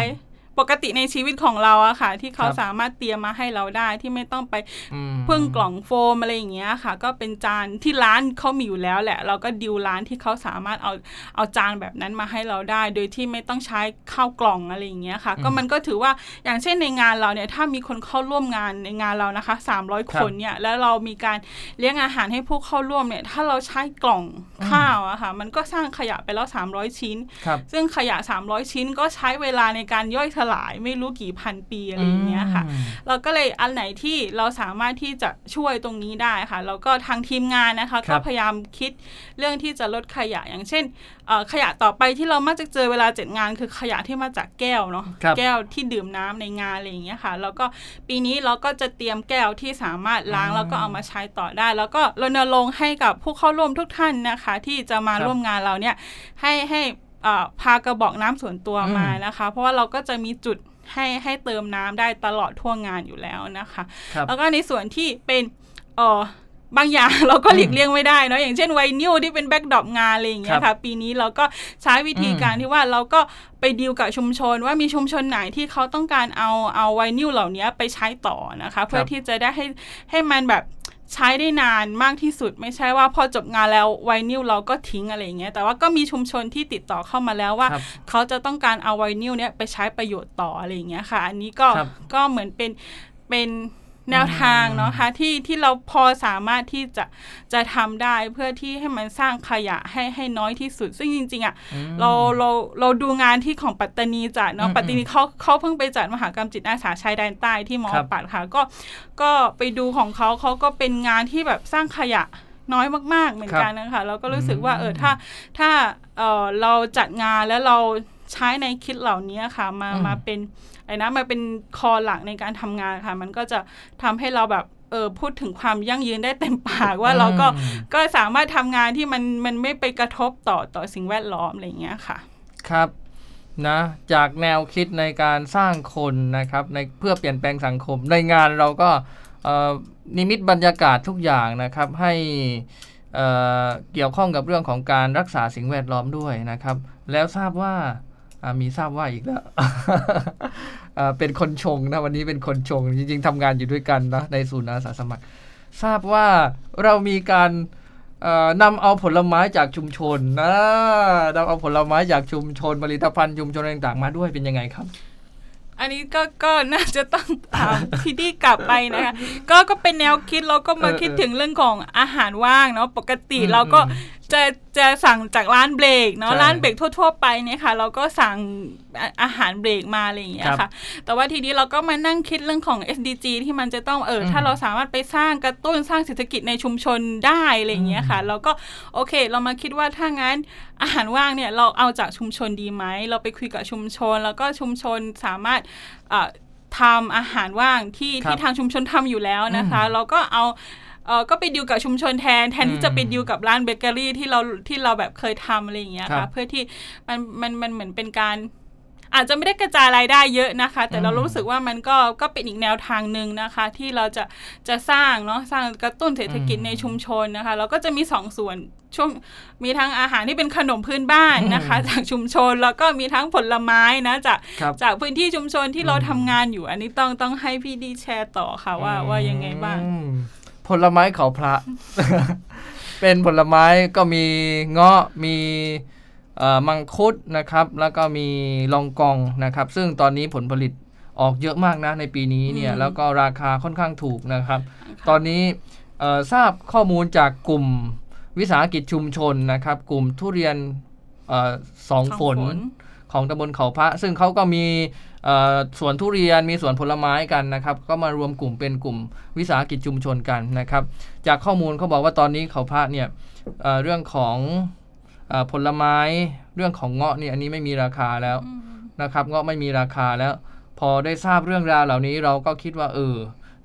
ปกติในชีวิตของเราอะค่ะ ที่เขาครับสามารถเตรียมมาให้เราได้ที่ไม่ต้องไปอืมพึ่งกล่องโฟมอะไรอย่างเงี้ยค่ะ ก็เป็นจานที่ร้านเขามีอยู่แล้วแหละ เราก็ดิวร้านที่เขาสามารถเอาเอาจานแบบนั้นมาให้เราได้ โดยที่ไม่ต้องใช้ข้าวกล่องอะไรอย่างเงี้ยค่ะ ก็มันก็ถือว่าอย่างเช่นในงานเราเนี่ย ถ้ามีคนเข้าร่วมงานในงานเรานะคะ 300 คนเนี่ยแล้วเรามีการเลี้ยงอาหารให้ผู้เข้าร่วมเนี่ย ถ้าเราใช้กล่องข้าวอะค่ะมันก็สร้างขยะไปแล้ว 300 ชิ้นครับซึ่งขยะ 300 ชิ้นก็ใช้เวลาในการย่อยสลายไม่รู้กี่พันปีอะไรอย่างเงี้ยค่ะอืมเราก็เลยอันไหนที่เราสามารถที่จะช่วยตรงนี้ได้ค่ะ แล้วก็ทางทีมงานนะคะครัก็บพยายามคิดเรื่องที่จะลดขยะอย่างเช่นเอ่อขยะต่อไปที่เรามักจะเจอเวลาจัดงาน คือขยะที่มาจากแก้วเนาะครับแก้วที่ดื่มน้ำในงานอะไรอย่างเงี้ยค่ะ แล้วก็ปีนี้เราก็จะเตรียมแก้วที่สามารถล้างอืมแล้วก็เอามาใช้ต่อได้ แล้วก็รณรงค์ให้กับผู้เข้าร่วมทุกท่านนะคะ ที่จะมาครับร่วมงานเราเนี่ยให้ให้เอ่อ พากระบอกน้ำส่วนตัวอืมมานะคะ เพราะว่าเราก็จะมีจุดให้ให้เติมน้ำได้ตลอดทั่วงานอยู่แล้วนะคะครับแล้วก็ในส่วนที่เป็นเออบางอย่างเราก็หลีกเลี่ยงไม่ได้เนาะอย่างเช่นไวนิลที่เป็น backdrop งานอะไรอย่างเงี้ยครัค่ะบปีนี้เราก็ใช้วิธีการที่ว่าเราก็ไปดีลกับชุมชน ว่ามีชุมชนไหนที่เขาต้องการเอาเอาไวนิลเหล่านี้ไปใช้ต่อนะคะ เพื่อที่จะได้ให้ให้มันแบบ ใช้ได้นานมากที่สุด ไม่ใช่ว่าพอจบงานแล้วไวนิลเราก็ทิ้งอะไรอย่างเงี้ยแต่ว่าก็มีชุมชนที่ติดต่อเข้ามาแล้วว่าครับเขาจะต้องการเอาไวนิลเนี้ยไปใช้ประโยชน์ต่ออะไรอย่างเงี้ยค่ะ อันนี้ก็ครับก็เหมือนเป็นเป็น แนวทางเนาะค่ะที่ที่เราพอสามารถที่จะจะทำได้เพื่อที่ให้มันสร้างขยะให้ให้น้อยที่สุด ซึ่งจริง ๆอะอืมเราเราเราดูงานที่ของปัตตานีจัดอืเนาะมปัตตานีเขาเขาเพิ่งไปจัดมหากรรมจิตอาสาชายแดนใต้ที่มอครับปัดค่ะก็ก็ไปดูของเขาเขาก็เป็นงานที่แบบสร้างขยะน้อยมาก ๆ เหมือนกันนะคะแล้วก็รู้สึกว่าเออถ้าถ้าเออเราจัดงานแล้วเราใช้ในคิดเหล่านี้ค่ะมาอืมมาเป็น ไอ้นะมาเป็นคอหลักในการทำงานค่ะ มันก็จะทำให้เราแบบเออพูดถึงความยั่งยืนได้เต็มปากว่าเราก็อืมก็สามารถทำงานที่มันมันไม่ไปกระทบต่อต่อสิ่งแวดล้อมอะไรอย่างเงี้ยค่ะ ครับนะจากแนวคิดในการสร้างคนนะครับในเพื่อเปลี่ยนแปลงสังคม ในงานเราก็เอ่อนิมิตบรรยากาศทุกอย่างนะครับ ให้เอ่อเกี่ยวข้องกับเรื่องของการรักษาสิ่งแวดล้อมด้วยนะครับ แล้วทราบว่าอ่า มีทราบว่าอีกแล้วอ่าเป็นคนชงนะวันนี้เป็นคนชง จริง ๆทำงานอยู่ด้วยกันนะในศูนย์อาสาสมัคร ทราบว่าเรามีการเอ่อนำเอาผลไม้จากชุมชนนะนำเอาผลไม้จากชุมชนผลิตภัณฑ์ชุมชนต่างๆ มาด้วยเป็นยังไงครับอันนี้ก็ก็น่าจะต้องถามพี่ดีกลับไปนะคะก็ก็เป็นแนวคิดเราก็มาเออคิดถึงเรื่องของอาหารว่างเนาะปกติอืมเราก็อืม จะจะสั่งจากร้านเบรกเนาะใช่ร้านเบรกทั่ว ๆ ไปเนี่ยค่ะ เราก็สั่งอาอาหารเบรกมาอะไรอย่างเงี้ยครัค่ะบแต่ว่าทีนี้เราก็มานั่งคิดเรื่องของ SDG ที่มันจะต้องเอออมถ้าเราสามารถไปสร้างกระตุ้นสร้างเศรษฐกิจในชุมชนได้อะไรอย่างเงี้ยค่ะ เราก็โอเค เรามาคิดว่าถ้างั้นอาหารว่างเนี่ยเราเอาจากชุมชนดีไหมเราไปคุยกับชุมชน แล้วก็ชุมชนสามารถอ่าทำอาหารว่างที่ครับที่ทางชุมชนทำอยู่แล้วนะคะอืมเราก็เอา เออก็ไปดิวกับชุมชนแทนแทนที่จะไปอืมดิวกับร้านเบเกอรี่ที่เราที่เราแบบเคยทำอะไรอย่างเงี้ยครัค่ะบเพื่อที่มันมันมันเหมือนเป็นการอาจจะไม่ได้กระจายรายได้เยอะนะคะ แต่เราอืมรู้สึกว่ามันก็ก็เป็นอีกแนวทางหนึ่งนะคะ ที่เราจะจะสร้างเนาะสร้างกระตุ้นเศรษฐกิจอืมในชุมชนนะคะเราก็จะมีสองส่วนช่วงมีทั้งอาหารที่เป็นขนมพื้นบ้านนะคะอืมจากชุมชนแล้วก็มีทั้งผลไม้นะจากครับจากพื้นที่ชุมชนที่เราอืมทำงานอยู่ อันนี้ต้องต้องให้พี่ดีแชร์ต่อค่ะว่าว่ายังไงบ้างอืม ผลไม้เขาพระ เป็นผลไม้ก็มีเงาะมีเอ่อมังคุดนะครับ แล้วก็มีลองกองนะครับ ซึ่งตอนนี้ผลผลิตออกเยอะมากนะในปีนี้เนี่ยอืมแล้วก็ราคาค่อนข้างถูกนะครับ ตอนนี้เอ่อทราบข้อมูลจากกลุ่มวิสาหกิจชุมชนนะครับ กลุ่มทุเรียนเออสองฝนของตำบลเขาพระ ซึ่งเขาก็มีเอ่อ สวนทุเรียนมีสวนผลไม้กันนะครับ ก็มารวมกลุ่มเป็นกลุ่มวิสาหกิจชุมชนกันนะครับ จากข้อมูลเขาบอกว่าตอนนี้เขาพระเนี่ยเอ่อเรื่องของเออผลไม้เรื่องของเงาะเนี่ยอันนี้ไม่มีราคาแล้วอืมนะครับ เงาะไม่มีราคาแล้ว พอได้ทราบเรื่องราวเหล่านี้เราก็คิดว่าเออ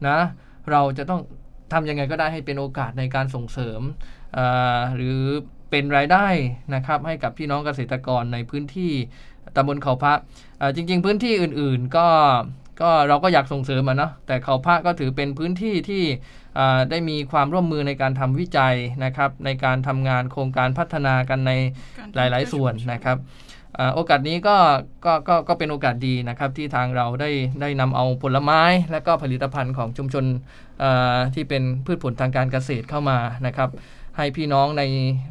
นะเราจะต้องทำยังไงก็ได้ให้เป็นโอกาสในการส่งเสริมเอ่อหรือเป็นรายได้นะครับให้กับพี่น้องเกษตรกรในพื้นที่ ตำบลเขาพระเอ่อจริง ๆ พื้นที่อื่นๆ ก็ก็เราก็อยากส่งเสริมอะเนาะแต่เขาพระก็ถือเป็นพื้นที่ที่เอ่อได้มีความร่วมมือในการทำวิจัยนะครับ ในการทำงานโครงการพัฒนากันในหลาย ๆ ส่วนนะครับเอ่อโอกาสนี้ก็ก็ก็ก็เป็นโอกาสดีนะครับ ที่ทางเราได้ได้นำเอาผลไม้ และก็ผลิตภัณฑ์ของชุมชนเอ่อที่เป็นพืชผลทางการเกษตรเข้ามานะครับ ให้พี่น้องใน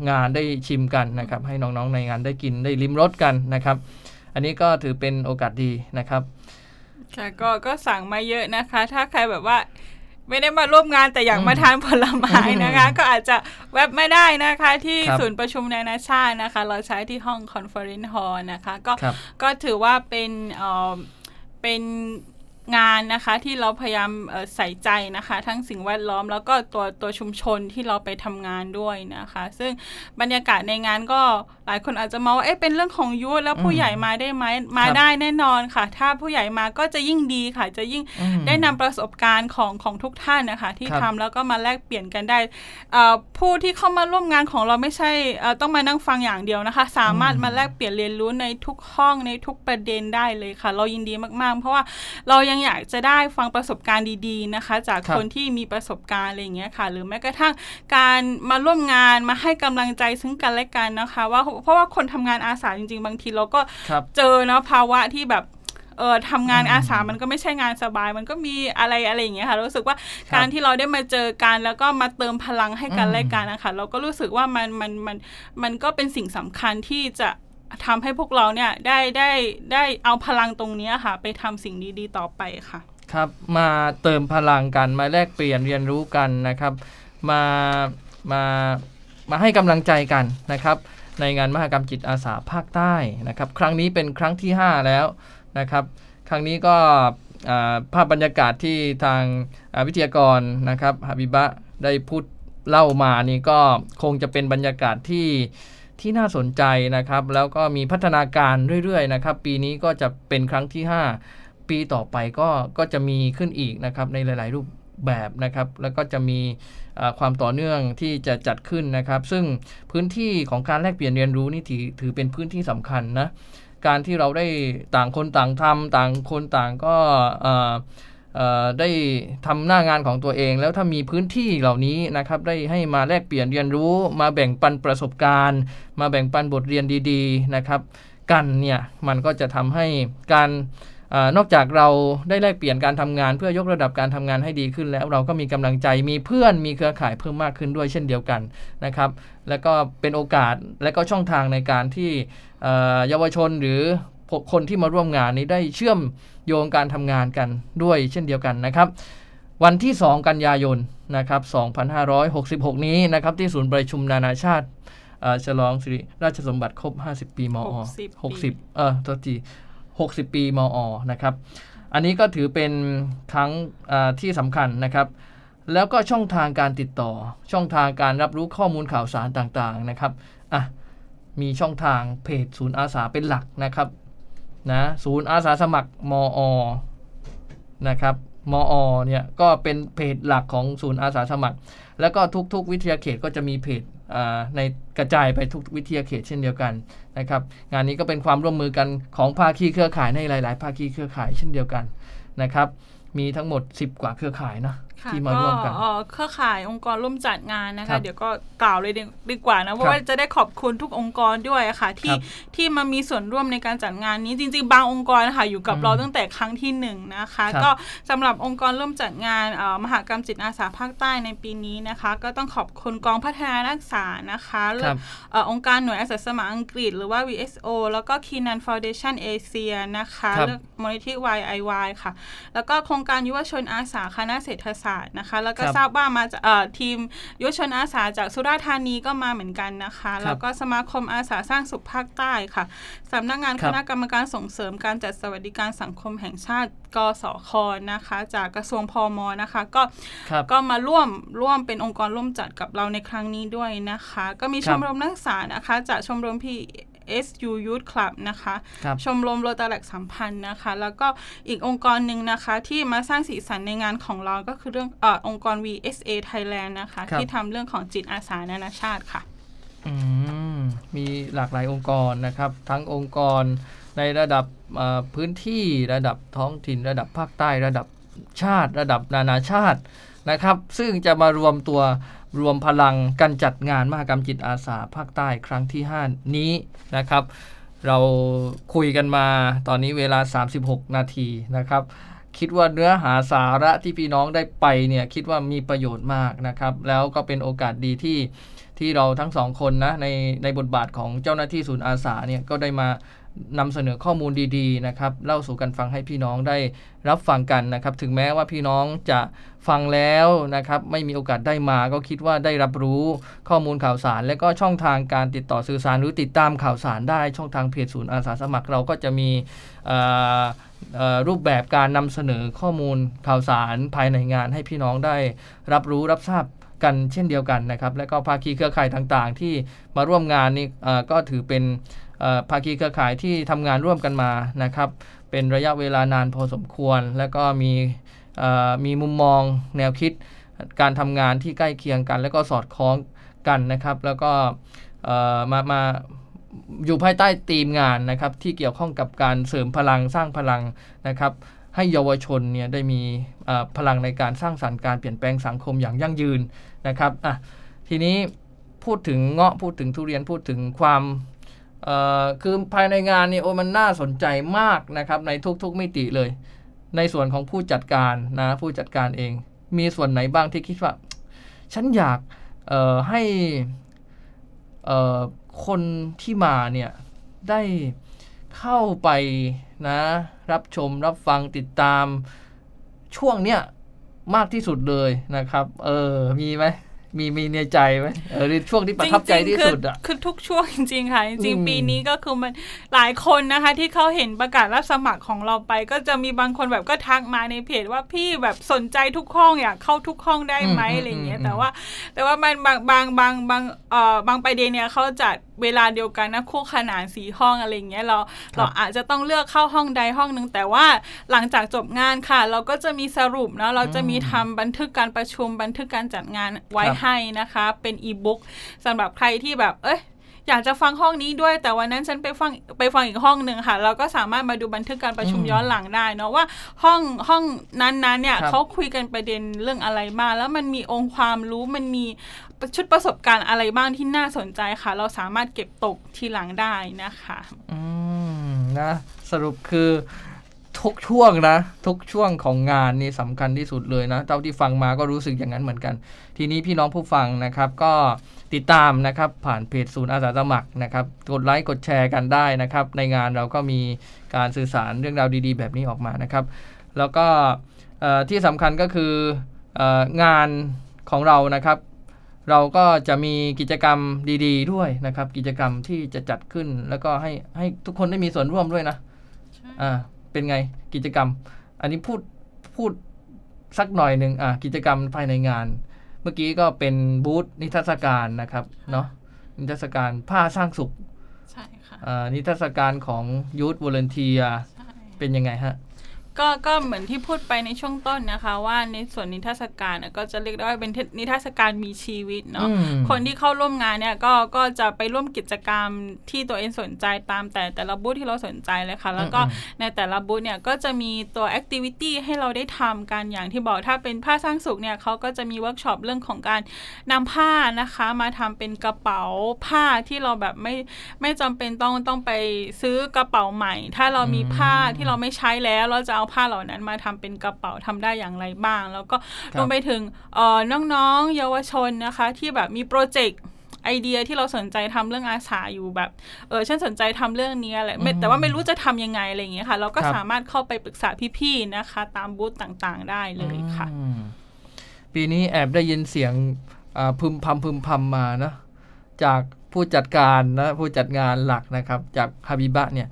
งานได้ชิมกันนะครับ ให้น้องๆในงานได้กินได้ลิ้มรสกันนะครับ อันนี้ก็ถือเป็นโอกาสดีนะครับ ค่ะก็ก็สั่งมาเยอะนะคะ ถ้าใครแบบว่าไม่ได้มาร่วมงานแต่อยากอืมมาทานผลไม้นะคะ ก็อาจจะแวะมาได้นะคะ ที่ครับศูนย์ประชุมนานาชาตินะคะ เราใช้ที่ห้อง conference hall นะคะ ก็ครับก็ถือว่าเป็นเอ่อเป็น งานนะคะที่เราพยายามเอ่อใส่ใจนะคะ ทั้งสิ่งแวดล้อมแล้วก็ตัวตัวชุมชนที่เราไปทำงานด้วยนะคะ ซึ่งบรรยากาศในงานก็หลายคนอาจจะมองว่าเอ๊ะเป็นเรื่องของ youth แล้วผู้อืมใหญ่มาได้ไหมมาครับได้แน่นอนค่ะ ถ้าผู้ใหญ่มาก็จะยิ่งดีค่ะ จะยิ่งอืมได้นำประสบการณ์ของของทุกท่านนะคะ ที่ครับทำแล้วก็มาแลกเปลี่ยนกันได้เอ่อผู้ที่เข้ามาร่วมงานของเราไม่ใช่เอ่อต้องมานั่งฟังอย่างเดียวนะคะ สามารถอืมมาแลกเปลี่ยนเรียนรู้ในทุกห้องในทุกประเด็นได้เลยค่ะ เรายินดีมากๆ เพราะว่าเรายังอยากจะได้ฟังประสบการณ์ดีๆนะคะ จากครับคนที่มีประสบการณ์อะไรอย่างเงี้ยค่ะ หรือแม้กระทั่งการมาร่วมงานมาให้กำลังใจซึ่งกันและกันนะคะ ว่าเพราะว่าคนทำงานอาสาจริง ๆ บางทีเราก็ครับเจอเนาะภาวะที่แบบเออทำงานอืมอาสามันก็ไม่ใช่งานสบาย มันก็มีอะไรอะไรอย่างเงี้ยค่ะ รู้สึกว่าครับการที่เราได้มาเจอกันแล้วก็มาเติมพลังให้กันอืมและกันนะคะเราก็รู้สึกว่ามันมันมันมันก็เป็นสิ่งสำคัญที่จะ ทำให้พวกเราเนี่ยได้ได้ได้เอาพลังตรงนี้ค่ะ ไปทำสิ่งดีๆต่อไปค่ะ ครับมาเติมพลังกันมาแลกเปลี่ยนเรียนรู้กันนะครับ มามามาให้กำลังใจกันนะครับ ในงานมหกรรมจิตอาสาภาคใต้นะครับ ครั้งนี้เป็นครั้งที่ 5 แล้วนะครับ ครั้งนี้ก็ภาพบรรยากาศที่ทางาวิทยากรนะครับฮาบิบะได้พูดเล่ามานี่ก็คงจะเป็นบรรยากาศที่ ที่น่าสนใจนะครับ แล้วก็มีพัฒนาการเรื่อยๆนะครับ ปีนี้ก็จะเป็นครั้งที่ 5 ปีต่อไปก็ก็จะมีขึ้นอีกนะครับในหลาย ๆ รูปแบบนะครับ แล้วก็จะมีความต่อเนื่องที่จะจัดขึ้นนะครับ ซึ่งพื้นที่ของการแลกเปลี่ยนเรียนรู้นี่ถือถือเป็นพื้นที่สำคัญนะการที่เราได้ต่างคนต่างทำต่างคนต่างก็ ได้ทำหน้างานของตัวเอง แล้วถ้ามีพื้นที่เหล่านี้นะครับได้ให้มาแลกเปลี่ยนเรียนรู้ มาแบ่งปันประสบการณ์ มาแบ่งปันบทเรียนดีๆนะครับ กันเนี่ยมันก็จะทำให้การออนอกจากเราได้แลกเปลี่ยนการทำงาน เพื่อยกระดับการทำงานให้ดีขึ้น แล้วเราก็มีกำลังใจมีเพื่อนมีเครือข่ายเพิ่มมากขึ้นด้วยเช่นเดียวกันนะครับ แล้วก็เป็นโอกาสและก็ช่องทางในการที่เอ่อเยาวชนหรือ คนที่มาร่วมงานนี้ได้เชื่อมโยงการทำงานกันด้วยเช่นเดียวกันนะครับ วันที่ 2 กันยายนนะครับ 2566 นี้นะครับที่ศูนย์ประชุมนานาชาติเอ่อฉลองสิริราชสมบัติครบ 50 ปีมอ60ปี60เออตัวที60 ปีมอนะครับ อันนี้ก็ถือเป็นครั้งอ่าที่สำคัญนะครับ แล้วก็ช่องทางการติดต่อ ช่องทางการรับรู้ข้อมูลข่าวสารต่างๆนะครับอะมีช่องทางเพจศูนย์อาสาเป็นหลักนะครับ นะศูนย์อาสาสมัครมอนะครับมอเนี่ยก็เป็นเพจหลักของศูนย์อาสาสมัคร แล้วก็ทุกๆ วิทยาเขตก็จะมีเพจในกระจายไปทุกวิทยาเขตเช่นเดียวกันนะครับงานนี้ก็เป็นความร่วมมือกันของภาคีเครือข่ายในหลาย ๆ ภาคีเครือข่ายเช่นเดียวกันนะครับมีทั้งหมด 10 กว่าเครือข่ายนะ ที่มาร่วมกันเครือข่ายองค์กรร่วมจัดงานนะคะ เดี๋ยวก็กล่าวเลยดีกว่านะเพราะว่าจะได้ขอบคุณทุกองค์กรด้วยค่ะ ที่ที่มามีส่วนร่วมในการจัดงานนี้จริง ๆ บางองค์กรนะคะอยู่กับเราตั้งแต่ครั้งที่หนึ่งนะคะ ก็สำหรับองค์กรร่วมจัดงานมหากรรมจิตอาสาภาคใต้ในปีนี้นะคะ ก็ต้องขอบคุณกองพัฒนานักศึกษานะคะองค์การหน่วยอาสาสมัครอังกฤษหรือว่า VSO แล้วก็คีนันฟาวเดชั่นเอเชียนะคะเรื่องมูลนิธิ YIY ค่ะ แล้วก็โครงการยุวชนอาสาคณะเศรษฐศาสตร์นะคะ แล้วก็ทราบว่ามาจากทีมยุชนอาสาจากสุราษฎร์ธานีก็มาเหมือนกันนะคะ แล้วก็สมาคมอาสาสร้างสุขภาคใต้ค่ะสำนักงานคณะกรรมการส่งเสริมการจัดสวัสดิการสังคมแห่งชาติกสคนะคะ จากกระทรวงพอมนะคะ ก็ก็มาร่วมร่วมเป็นองค์กรร่วมจัดกับเราในครั้งนี้ด้วยนะคะ ก็มีชมรมนักศึกษานะคะ จากชมรมพี่ SU Youth Club นะคะชมรมโรตาแลกสัมพันธ์นะคะ แล้วก็อีกองค์กรหนึ่งนะคะที่มาสร้างสีสันในงานของเราก็คือเรื่องอองค์กร VSA Thailand นะคะที่ทำเรื่องของจิตอาสานานาชาติค่ะมีหลากหลายองค์กรนะครับ ทั้งองค์กรในระดับพื้นที่ระดับท้องถิ่น ระดับภาคใต้ระดับชาติ ระดับนานาชาตินะครับ ซึ่งจะมารวมตัว รวมพลังกันจัดงานมหกรรมจิตอาสาภาคใต้ครั้งที่ 5 นี้นะครับ เราคุยกันมาตอนนี้เวลา 36 นาทีนะครับคิดว่าเนื้อหาสาระที่พี่น้องได้ไปเนี่ยคิดว่ามีประโยชน์มากนะครับ แล้วก็เป็นโอกาสดีที่ที่เราทั้งสองคนนะในในบทบาทของเจ้าหน้าที่ศูนย์อาสาเนี่ยก็ได้มา นำเสนอข้อมูลดีๆนะครับเล่าสู่กันฟังให้พี่น้องได้รับฟังกันนะครับ ถึงแม้ว่าพี่น้องจะฟังแล้วนะครับ ไม่มีโอกาสได้มาก็คิดว่าได้รับรู้ข้อมูลข่าวสาร และก็ช่องทางการติดต่อสื่อสารหรือติดตามข่าวสารได้ช่องทางเพจศูนย์อาสาสมัครเราก็จะมีรูปแบบการนำเสนอข้อมูลข่าวสารภายในงานให้พี่น้องได้รับรู้รับทราบกันเช่นเดียวกันนะครับ และก็ภาคีเครือข่ายต่างๆ ที่มาร่วมงานนี้ก็ถือเป็น ภาคีเครือข่ายที่ทำงานร่วมกันมานะครับ เป็นระยะเวลานานพอสมควร และก็มีมีมุมมองแนวคิดการทำงานที่ใกล้เคียงกัน แล้วก็สอดคล้องกันนะครับ แล้วก็มามาอยู่ภายใต้ธีมงานนะครับ ที่เกี่ยวข้องกับการเสริมพลังสร้างพลังนะครับ ให้เยาวชนเนี่ยได้มีพลังในการสร้างสรรค์การเปลี่ยนแปลงสังคมอย่างยั่งยืนนะครับอะทีนี้พูดถึงเงาะพูดถึงทุเรียนพูดถึงความ คือภายในงานนี่โอ้มันน่าสนใจมากนะครับในทุกๆมิติเลย ในส่วนของผู้จัดการนะผู้จัดการเอง มีส่วนไหนบ้างที่คิดว่า ฉันอยากให้คนที่มาเนี่ยได้เข้าไปนะ รับชมรับฟังติดตามช่วงเนี้ยมากที่สุดเลยนะครับ เออมีไหม มีมีในใจไหมเออช่วงที่ประทับใจที่สุดอะคือทุกช่วงจริงๆค่ะจริงๆปีนี้ก็คือมันหลายคนนะคะ ที่เขาเห็นประกาศรับสมัครของเราไป ก็จะมีบางคนแบบก็ทักมาในเพจว่าพี่แบบสนใจทุกห้องอยากเข้าทุกห้องได้ไหมอะไรเงี้ยแต่ว่า แต่ว่ามันบางบางบางบางเอ่อบางประเด็นเนี่ยเขาจัดเวลาเดียวกันนะคู่ขนานสีห้องอะไรเงี้ยเราเราอาจจะต้องเลือกเข้าห้องใดห้องหนึ่งแต่ว่าหลังจากจบงานค่ะ เราก็จะมีสรุปนะเราจะมีทำบันทึกการประชุมบันทึกการจัดงานไว้ให้นะคะ เป็นอีบุ๊กสำหรับใครที่แบบเอ้ยอยากจะฟังห้องนี้ด้วย แต่วันนั้นฉันไปฟังไปฟังอีกห้องหนึ่งค่ะ เราก็สามารถมาดูบันทึกการประชุมย้อนหลังได้เนาะว่าห้องห้องนั้นๆเนี่ยเขาคุยกันประเด็นเรื่องอะไรมา แล้วมันมีองค์ความรู้มันมี ชุดประสบการณ์อะไรบ้างที่น่าสนใจค่ะ เราสามารถเก็บตกทีหลังได้นะคะ อืมนะสรุปคือทุกช่วงนะ ทุกช่วงของงานนี่สำคัญที่สุดเลยนะเท่าที่ฟังมาก็รู้สึกอย่างนั้นเหมือนกัน ทีนี้พี่น้องผู้ฟังนะครับ ก็ติดตามนะครับ ผ่านเพจศูนย์อาสาสมัครนะครับกดไลค์กดแชร์กันได้นะครับ ในงานเราก็มีการสื่อสารเรื่องราวดีๆ แบบนี้ออกมานะครับ แล้วก็ที่สำคัญก็คืองานของเรานะครับ เราก็จะมีกิจกรรมดีๆ ด้วยนะครับ กิจกรรมที่จะจัดขึ้น แล้วก็ให้ให้ทุกคนได้มีส่วนร่วมด้วยนะอ่าเป็นไงกิจกรรม อันนี้พูดพูดสักหน่อยหนึ่งอะกิจกรรมภายในงาน เมื่อกี้ก็เป็นบูธนิทรรศการนะครับเนาะนิทรรศการผ้าสร้างสุขใช่ค่ะนิทรรศการของ youth volunteer เป็นยังไงฮะ ก็ก็เหมือนที่พูดไปในช่วงต้นนะคะ ว่าในส่วนนิทรรศการน่ะก็จะเรียกได้ว่าเป็นนิทรรศการมีชีวิตเนาะอืมคนที่เข้าร่วมงานเนี่ยก็ก็จะไปร่วมกิจกรรมที่ตัวเองสนใจตามแต่แต่ละบูธที่เราสนใจเลยค่ะ แล้วก็อืมในแต่ละบูธเนี่ยก็จะมีตัว activity ให้เราได้ทำกันอย่างที่บอกถ้าเป็นผ้าสร้างสุขเนี่ยเขาก็จะมีเวิร์กช็อปเรื่องของการนำผ้านะคะ มาทำเป็นกระเป๋าผ้าที่เราแบบไม่ไม่จำเป็นต้องต้องไปซื้อกระเป๋าใหม่ ถ้าเรามีผ้าที่เราไม่ใช้แล้วเราจะเอาผ้าเหล่านั้นมาทำเป็นกระเป๋าทำได้อย่างไรบ้าง แล้วก็ครับรวมไปถึงเอ่อน้องๆเยาวชนนะคะ ที่แบบมีโปรเจกต์ไอเดียที่เราสนใจทำเรื่องอาสาอยู่แบบ เออฉันสนใจทำเรื่องนี้อะไรไม่แต่ว่าไม่รู้จะทำยังไงอะไรอย่างเงี้ยค่ะ เราก็ครับสามารถเข้าไปปรึกษาพี่ๆนะคะ ตามบูธต่างๆได้เลยค่ะอืมปีนี้แอบได้ยินเสียงอ่าพึมพำพึมพำมานะ จากผู้จัดการนะผู้จัดงานหลักนะครับ จากฮาบิบะเนี่ย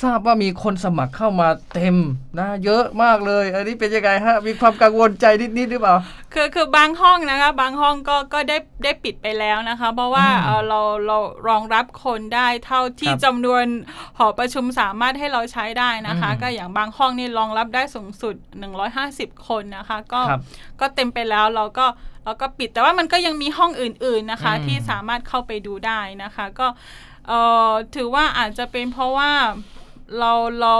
ทราบว่ามีคนสมัครเข้ามาเต็มนะเยอะมากเลย อันนี้เป็นยังไงฮะ มีความกังวลใจนิดๆหรือเปล่าคือคือบางห้องนะคะ บางห้องก็ก็ได้ได้ปิดไปแล้วนะคะ เพราะว่าอืมเอ่อเราเรารองรับคนได้เท่าที่ครับจำนวนหอประชุมสามารถให้เราใช้ได้นะคะอืมก็อย่างบางห้องนี่รองรับได้สูงสุด 150 คนนะคะ ก็ครับก็เต็มไปแล้วเราก็เราก็ปิดแต่ว่ามันก็ยังมีห้องอื่น ๆนะคะอืมที่สามารถเข้าไปดูได้นะคะ ก็เอ่อถือว่าอาจจะเป็นเพราะว่า เราเรา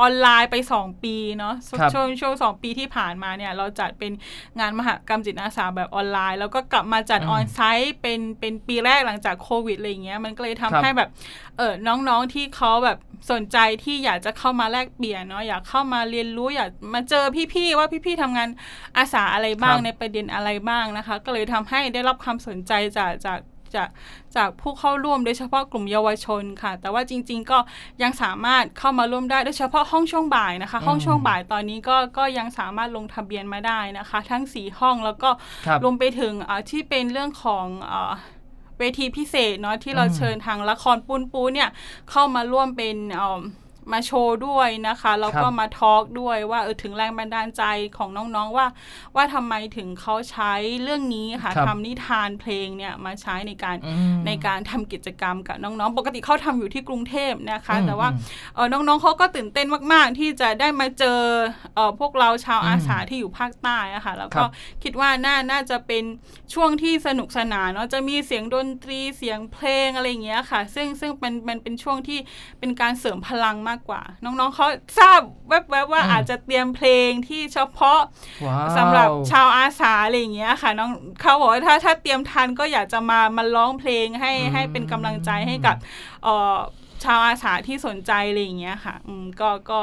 ออนไลน์ไป 2 ปีเนาะครับช่วงช่วงสองปีที่ผ่านมาเนี่ย เราจัดเป็นงานมหกรรมจิตอาสาแบบออนไลน์ แล้วก็กลับมาจัดอืมออนไซต์เป็นเป็นปีแรกหลังจากโควิดอะไรอย่างเงี้ยมันก็เลยครัทำบให้แบบเออน้องๆที่เขาแบบสนใจที่อยากจะเข้ามาแลกเปลี่ยนเนาะอยากเข้ามาเรียนรู้อยากมาเจอพี่ๆว่าพี่ๆทำงานอาสาอะไรบ้างครับในประเด็นอะไรบ้างนะคะ ก็เลยทำให้ได้รับความสนใจจากจาก จากจากผู้เข้าร่วมโดยเฉพาะกลุ่มเยาวชนค่ะ แต่ว่าจริง ๆ ก็ยังสามารถเข้ามาร่วมได้โดยเฉพาะห้องช่วงบ่ายนะคะ ห้องช่วงบ่ายตอนนี้ก็ก็ยังสามารถลงทะเบียนมาได้นะคะ ทั้งสีห้องแล้วก็ครับรวมไปถึงอ่าที่เป็นเรื่องของอาเวทีพิเศษเนาะที่เราอืมเชิญทางละครปูนปูเนี่ยเข้ามาร่วมเป็นอ่า มาโชว์ด้วยนะคะ แล้วก็ครับมาทอล์กด้วยว่าเออถึงแรงบันดาลใจของน้องๆว่า ว่าทำไมถึงเขาใช้เรื่องนี้ค่ะครับทำนิทานเพลงเนี่ยมาใช้ในการอืมในการทำกิจกรรมกับน้องๆ ปกติเขาทำอยู่ที่กรุงเทพนะคะอืมแต่ว่าอืมเออน้องๆเขาก็ตื่นเต้นมากๆ ที่จะได้มาเจอเออพวกเราชาวอืมอาสาที่อยู่ภาคใต้อะค่ะแล้วครัก็บคิดว่าน่าน่าจะเป็นช่วงที่สนุกสนานเนาะจะมีเสียงดนตรีเสียงเพลงอะไรอย่างเงี้ยค่ะ ซึ่งซึ่งเป็นมันเป็นช่วงที่เป็นการเสริมพลังมากกว่า น้องๆเขาทราบแวบๆว่าอืมอาจจะเตรียมเพลงที่เฉพาะว้าวสำหรับชาวอาสาอะไรอย่างเงี้ยค่ะน้องเขาบอกว่าถ้าถ้าเตรียมทันก็อยากจะมามาร้องเพลงให้อืมให้เป็นกำลังใจให้กับเอ่อชาวอาสาที่สนใจอะไรอย่างเงี้ยค่ะอืมก็ก็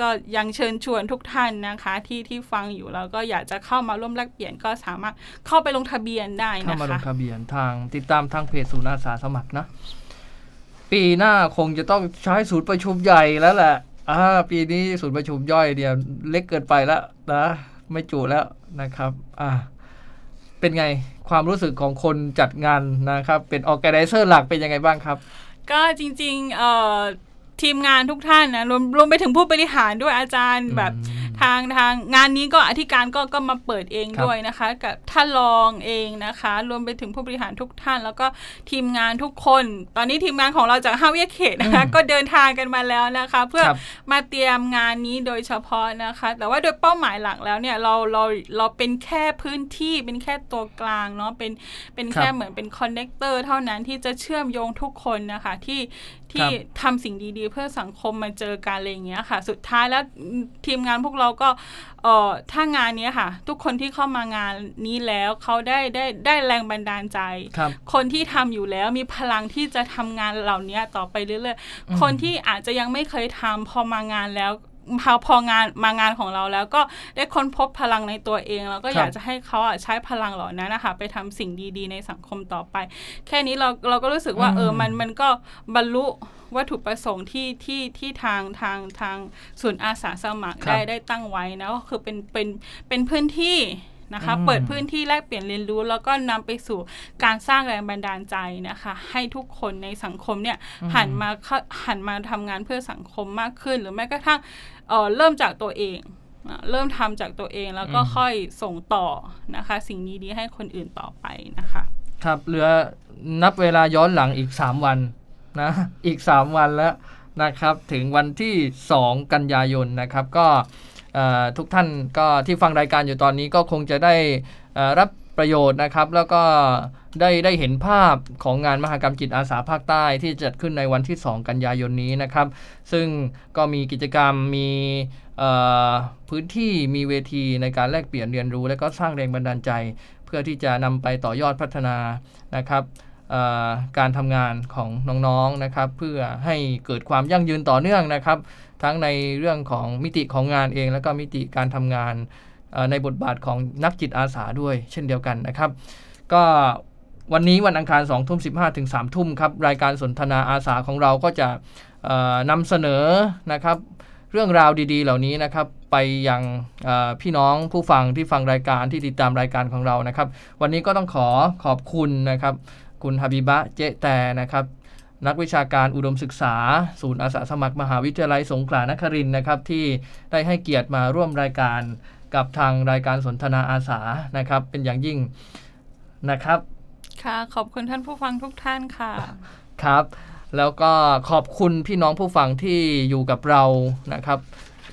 ก็ยังเชิญชวนทุกท่านนะคะ ที่ที่ฟังอยู่แล้วก็อยากจะเข้ามาร่วมแลกเปลี่ยนก็สามารถเข้าไปลงทะเบียนได้เข้านะมาลคะงทะเบียนทางติดตามทางเพจศูนย์อาสาสมัครนะ ปีหน้าคงจะต้องใช้ศูนย์ประชุมใหญ่แล้วแหละอ่าปีนี้ศูนย์ประชุมย่อยเดียวเล็กเกินไปแล้วนะไม่จุแล้วนะครับอ่าเป็นไงความรู้สึกของคนจัดงานนะครับ เป็นออแกไนเซอร์หลักเป็นยังไงบ้างครับ ก็จริงๆเอ่อทีมงานทุกท่านนะรวมรวมไปถึงผู้บริหารด้วยอาจารย์แบบอืม ทางทางงานนี้ก็อธิการก็ก็มาเปิดเองครับด้วยนะคะกับท่านรองเองนะคะ รวมไปถึงผู้บริหารทุกท่าน แล้วก็ทีมงานทุกคน ตอนนี้ทีมงานของเราจากห้าวิทยาเขตนะคะอืมก็เดินทางกันมาแล้วนะคะ เพื่อครับมาเตรียมงานนี้โดยเฉพาะนะคะ แต่ว่าโดยเป้าหมายหลักแล้วเนี่ยเราเราเราเป็นแค่พื้นที่เป็นแค่ตัวกลางเนาะเป็นเป็นแค่ครับเหมือนเป็น connector เท่านั้นที่จะเชื่อมโยงทุกคนนะคะที่ที่ทำสิ่งดีๆ เพื่อสังคมมาเจอกันอะไรอย่างเงี้ยค่ะ สุดท้ายแล้วทีมงานพวกเราก็เอ่อถ้างานเนี้ยค่ะ ทุกคนที่เข้ามางานนี้แล้วเขาได้ได้ได้แรงบันดาลใจครับคนที่ทำอยู่แล้วมีพลังที่จะทำงานเหล่านี้ต่อไปเรื่อยอืมๆคนที่อาจจะยังไม่เคยทำพอมางานแล้ว พอพองานมางานของเราแล้วก็ได้ค้นพบพลังในตัวเอง แล้วก็ครับอยากจะให้เขาอะใช้พลังเหล่านั้นนะคะไปทำสิ่งดี ๆ ในสังคมต่อไป แค่นี้เราเราก็รู้สึกว่าอืมเออมันมันก็บรรลุวัตถุประสงค์ที่ที่ที่ทางทางทางศูนย์อาสาสมัครครับได้ได้ตั้งไว้นะก็คือเป็นเป็นเป็นพื้นที่นะคะอืมเปิดพื้นที่แลกเปลี่ยนเรียนรู้ แล้วก็นำไปสู่การสร้างแรงบันดาลใจนะคะ ให้ทุกคนในสังคมเนี่ยอืมหันมาเข้าหันมาทำงานเพื่อสังคมมากขึ้น หรือแม้กระทั่ง เอ่อเริ่มจากตัวเองอะเริ่มทำจากตัวเองแล้วก็อืมค่อยส่งต่อนะคะ สิ่งดีๆให้คนอื่นต่อไปนะคะ ครับเหลือนับเวลาย้อนหลังอีกสามวันนะอีกสามวันแล้วนะครับ ถึงวันที่ 2 กันยายนนะครับก็เอ่อทุกท่านก็ที่ฟังรายการอยู่ตอนนี้ก็คงจะได้เอ่อรับ ประโยชน์นะครับ แล้วก็ได้ได้เห็นภาพของงานมหกรรมจิตอาสาภาคใต้ที่จัดขึ้นในวันที่ 2 กันยายนนี้นะครับ ซึ่งก็มีกิจกรรมมีพื้นที่มีเวทีในการแลกเปลี่ยนเรียนรู้ และก็สร้างแรงบันดาลใจ เพื่อที่จะนำไปต่อยอดพัฒนานะครับการทำงานของน้องๆนะครับ เพื่อให้เกิดความยั่งยืนต่อเนื่องนะครับ ทั้งในเรื่องของมิติของงานเอง แล้วก็มิติการทำงาน ในบทบาทของนักจิตอาสาด้วย เช่นเดียวกันนะครับ ก็วันนี้วันอังคาร2ทุ่ม15 ถึง3ทุ่มครับ รายการสนทนาอาสาของเราก็จะนำเสนอนะครับ เรื่องราวดีๆ เหล่านี้นะครับไปยังพี่น้องผู้ฟังที่ฟังรายการที่ติดตามรายการของเรานะครับ วันนี้ก็ต้องขอขอบคุณนะครับ คุณฮาบิบะเจแตนะครับนักวิชาการอุดมศึกษา ศูนย์อาสาสมัครมหาวิทยาลัยสงขลานครินนะครับที่ได้ให้เกียรติมาร่วมรายการ กับทางรายการสนทนาอาสานะครับ เป็นอย่างยิ่งนะครับ ค่ะ ขอบคุณท่านผู้ฟังทุกท่านค่ะ ครับ แล้วก็ขอบคุณพี่น้องผู้ฟังที่อยู่กับเรานะครับ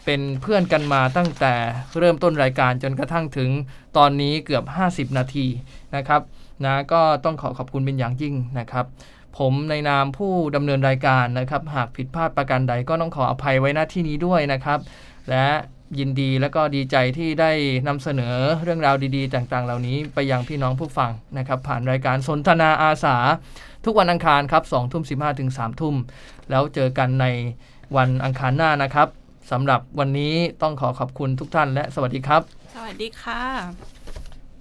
เป็นเพื่อนกันมาตั้งแต่เริ่มต้นรายการจนกระทั่งถึงตอนนี้เกือบ 50 นาทีนะครับนะก็ต้องขอขอบคุณเป็นอย่างยิ่งนะครับ ผมในนามผู้ดำเนินรายการนะครับ หากผิดพลาดประการใดก็ต้องขออภัยไว้หน้าที่นี้ด้วยนะครับ และ ยินดีและก็ดีใจที่ได้นำเสนอเรื่องราวดีๆ ต่างๆ เหล่านี้ไปยังพี่น้องผู้ฟังนะครับ ผ่านรายการสนทนาอาสา ทุกวันอังคารครับสองทุ่มสิบห้าถึงสามทุ่ม แล้วเจอกันในวันอังคารหน้านะครับสำหรับวันนี้ต้องขอขอบคุณทุกท่านและสวัสดีครับ สวัสดีค่ะ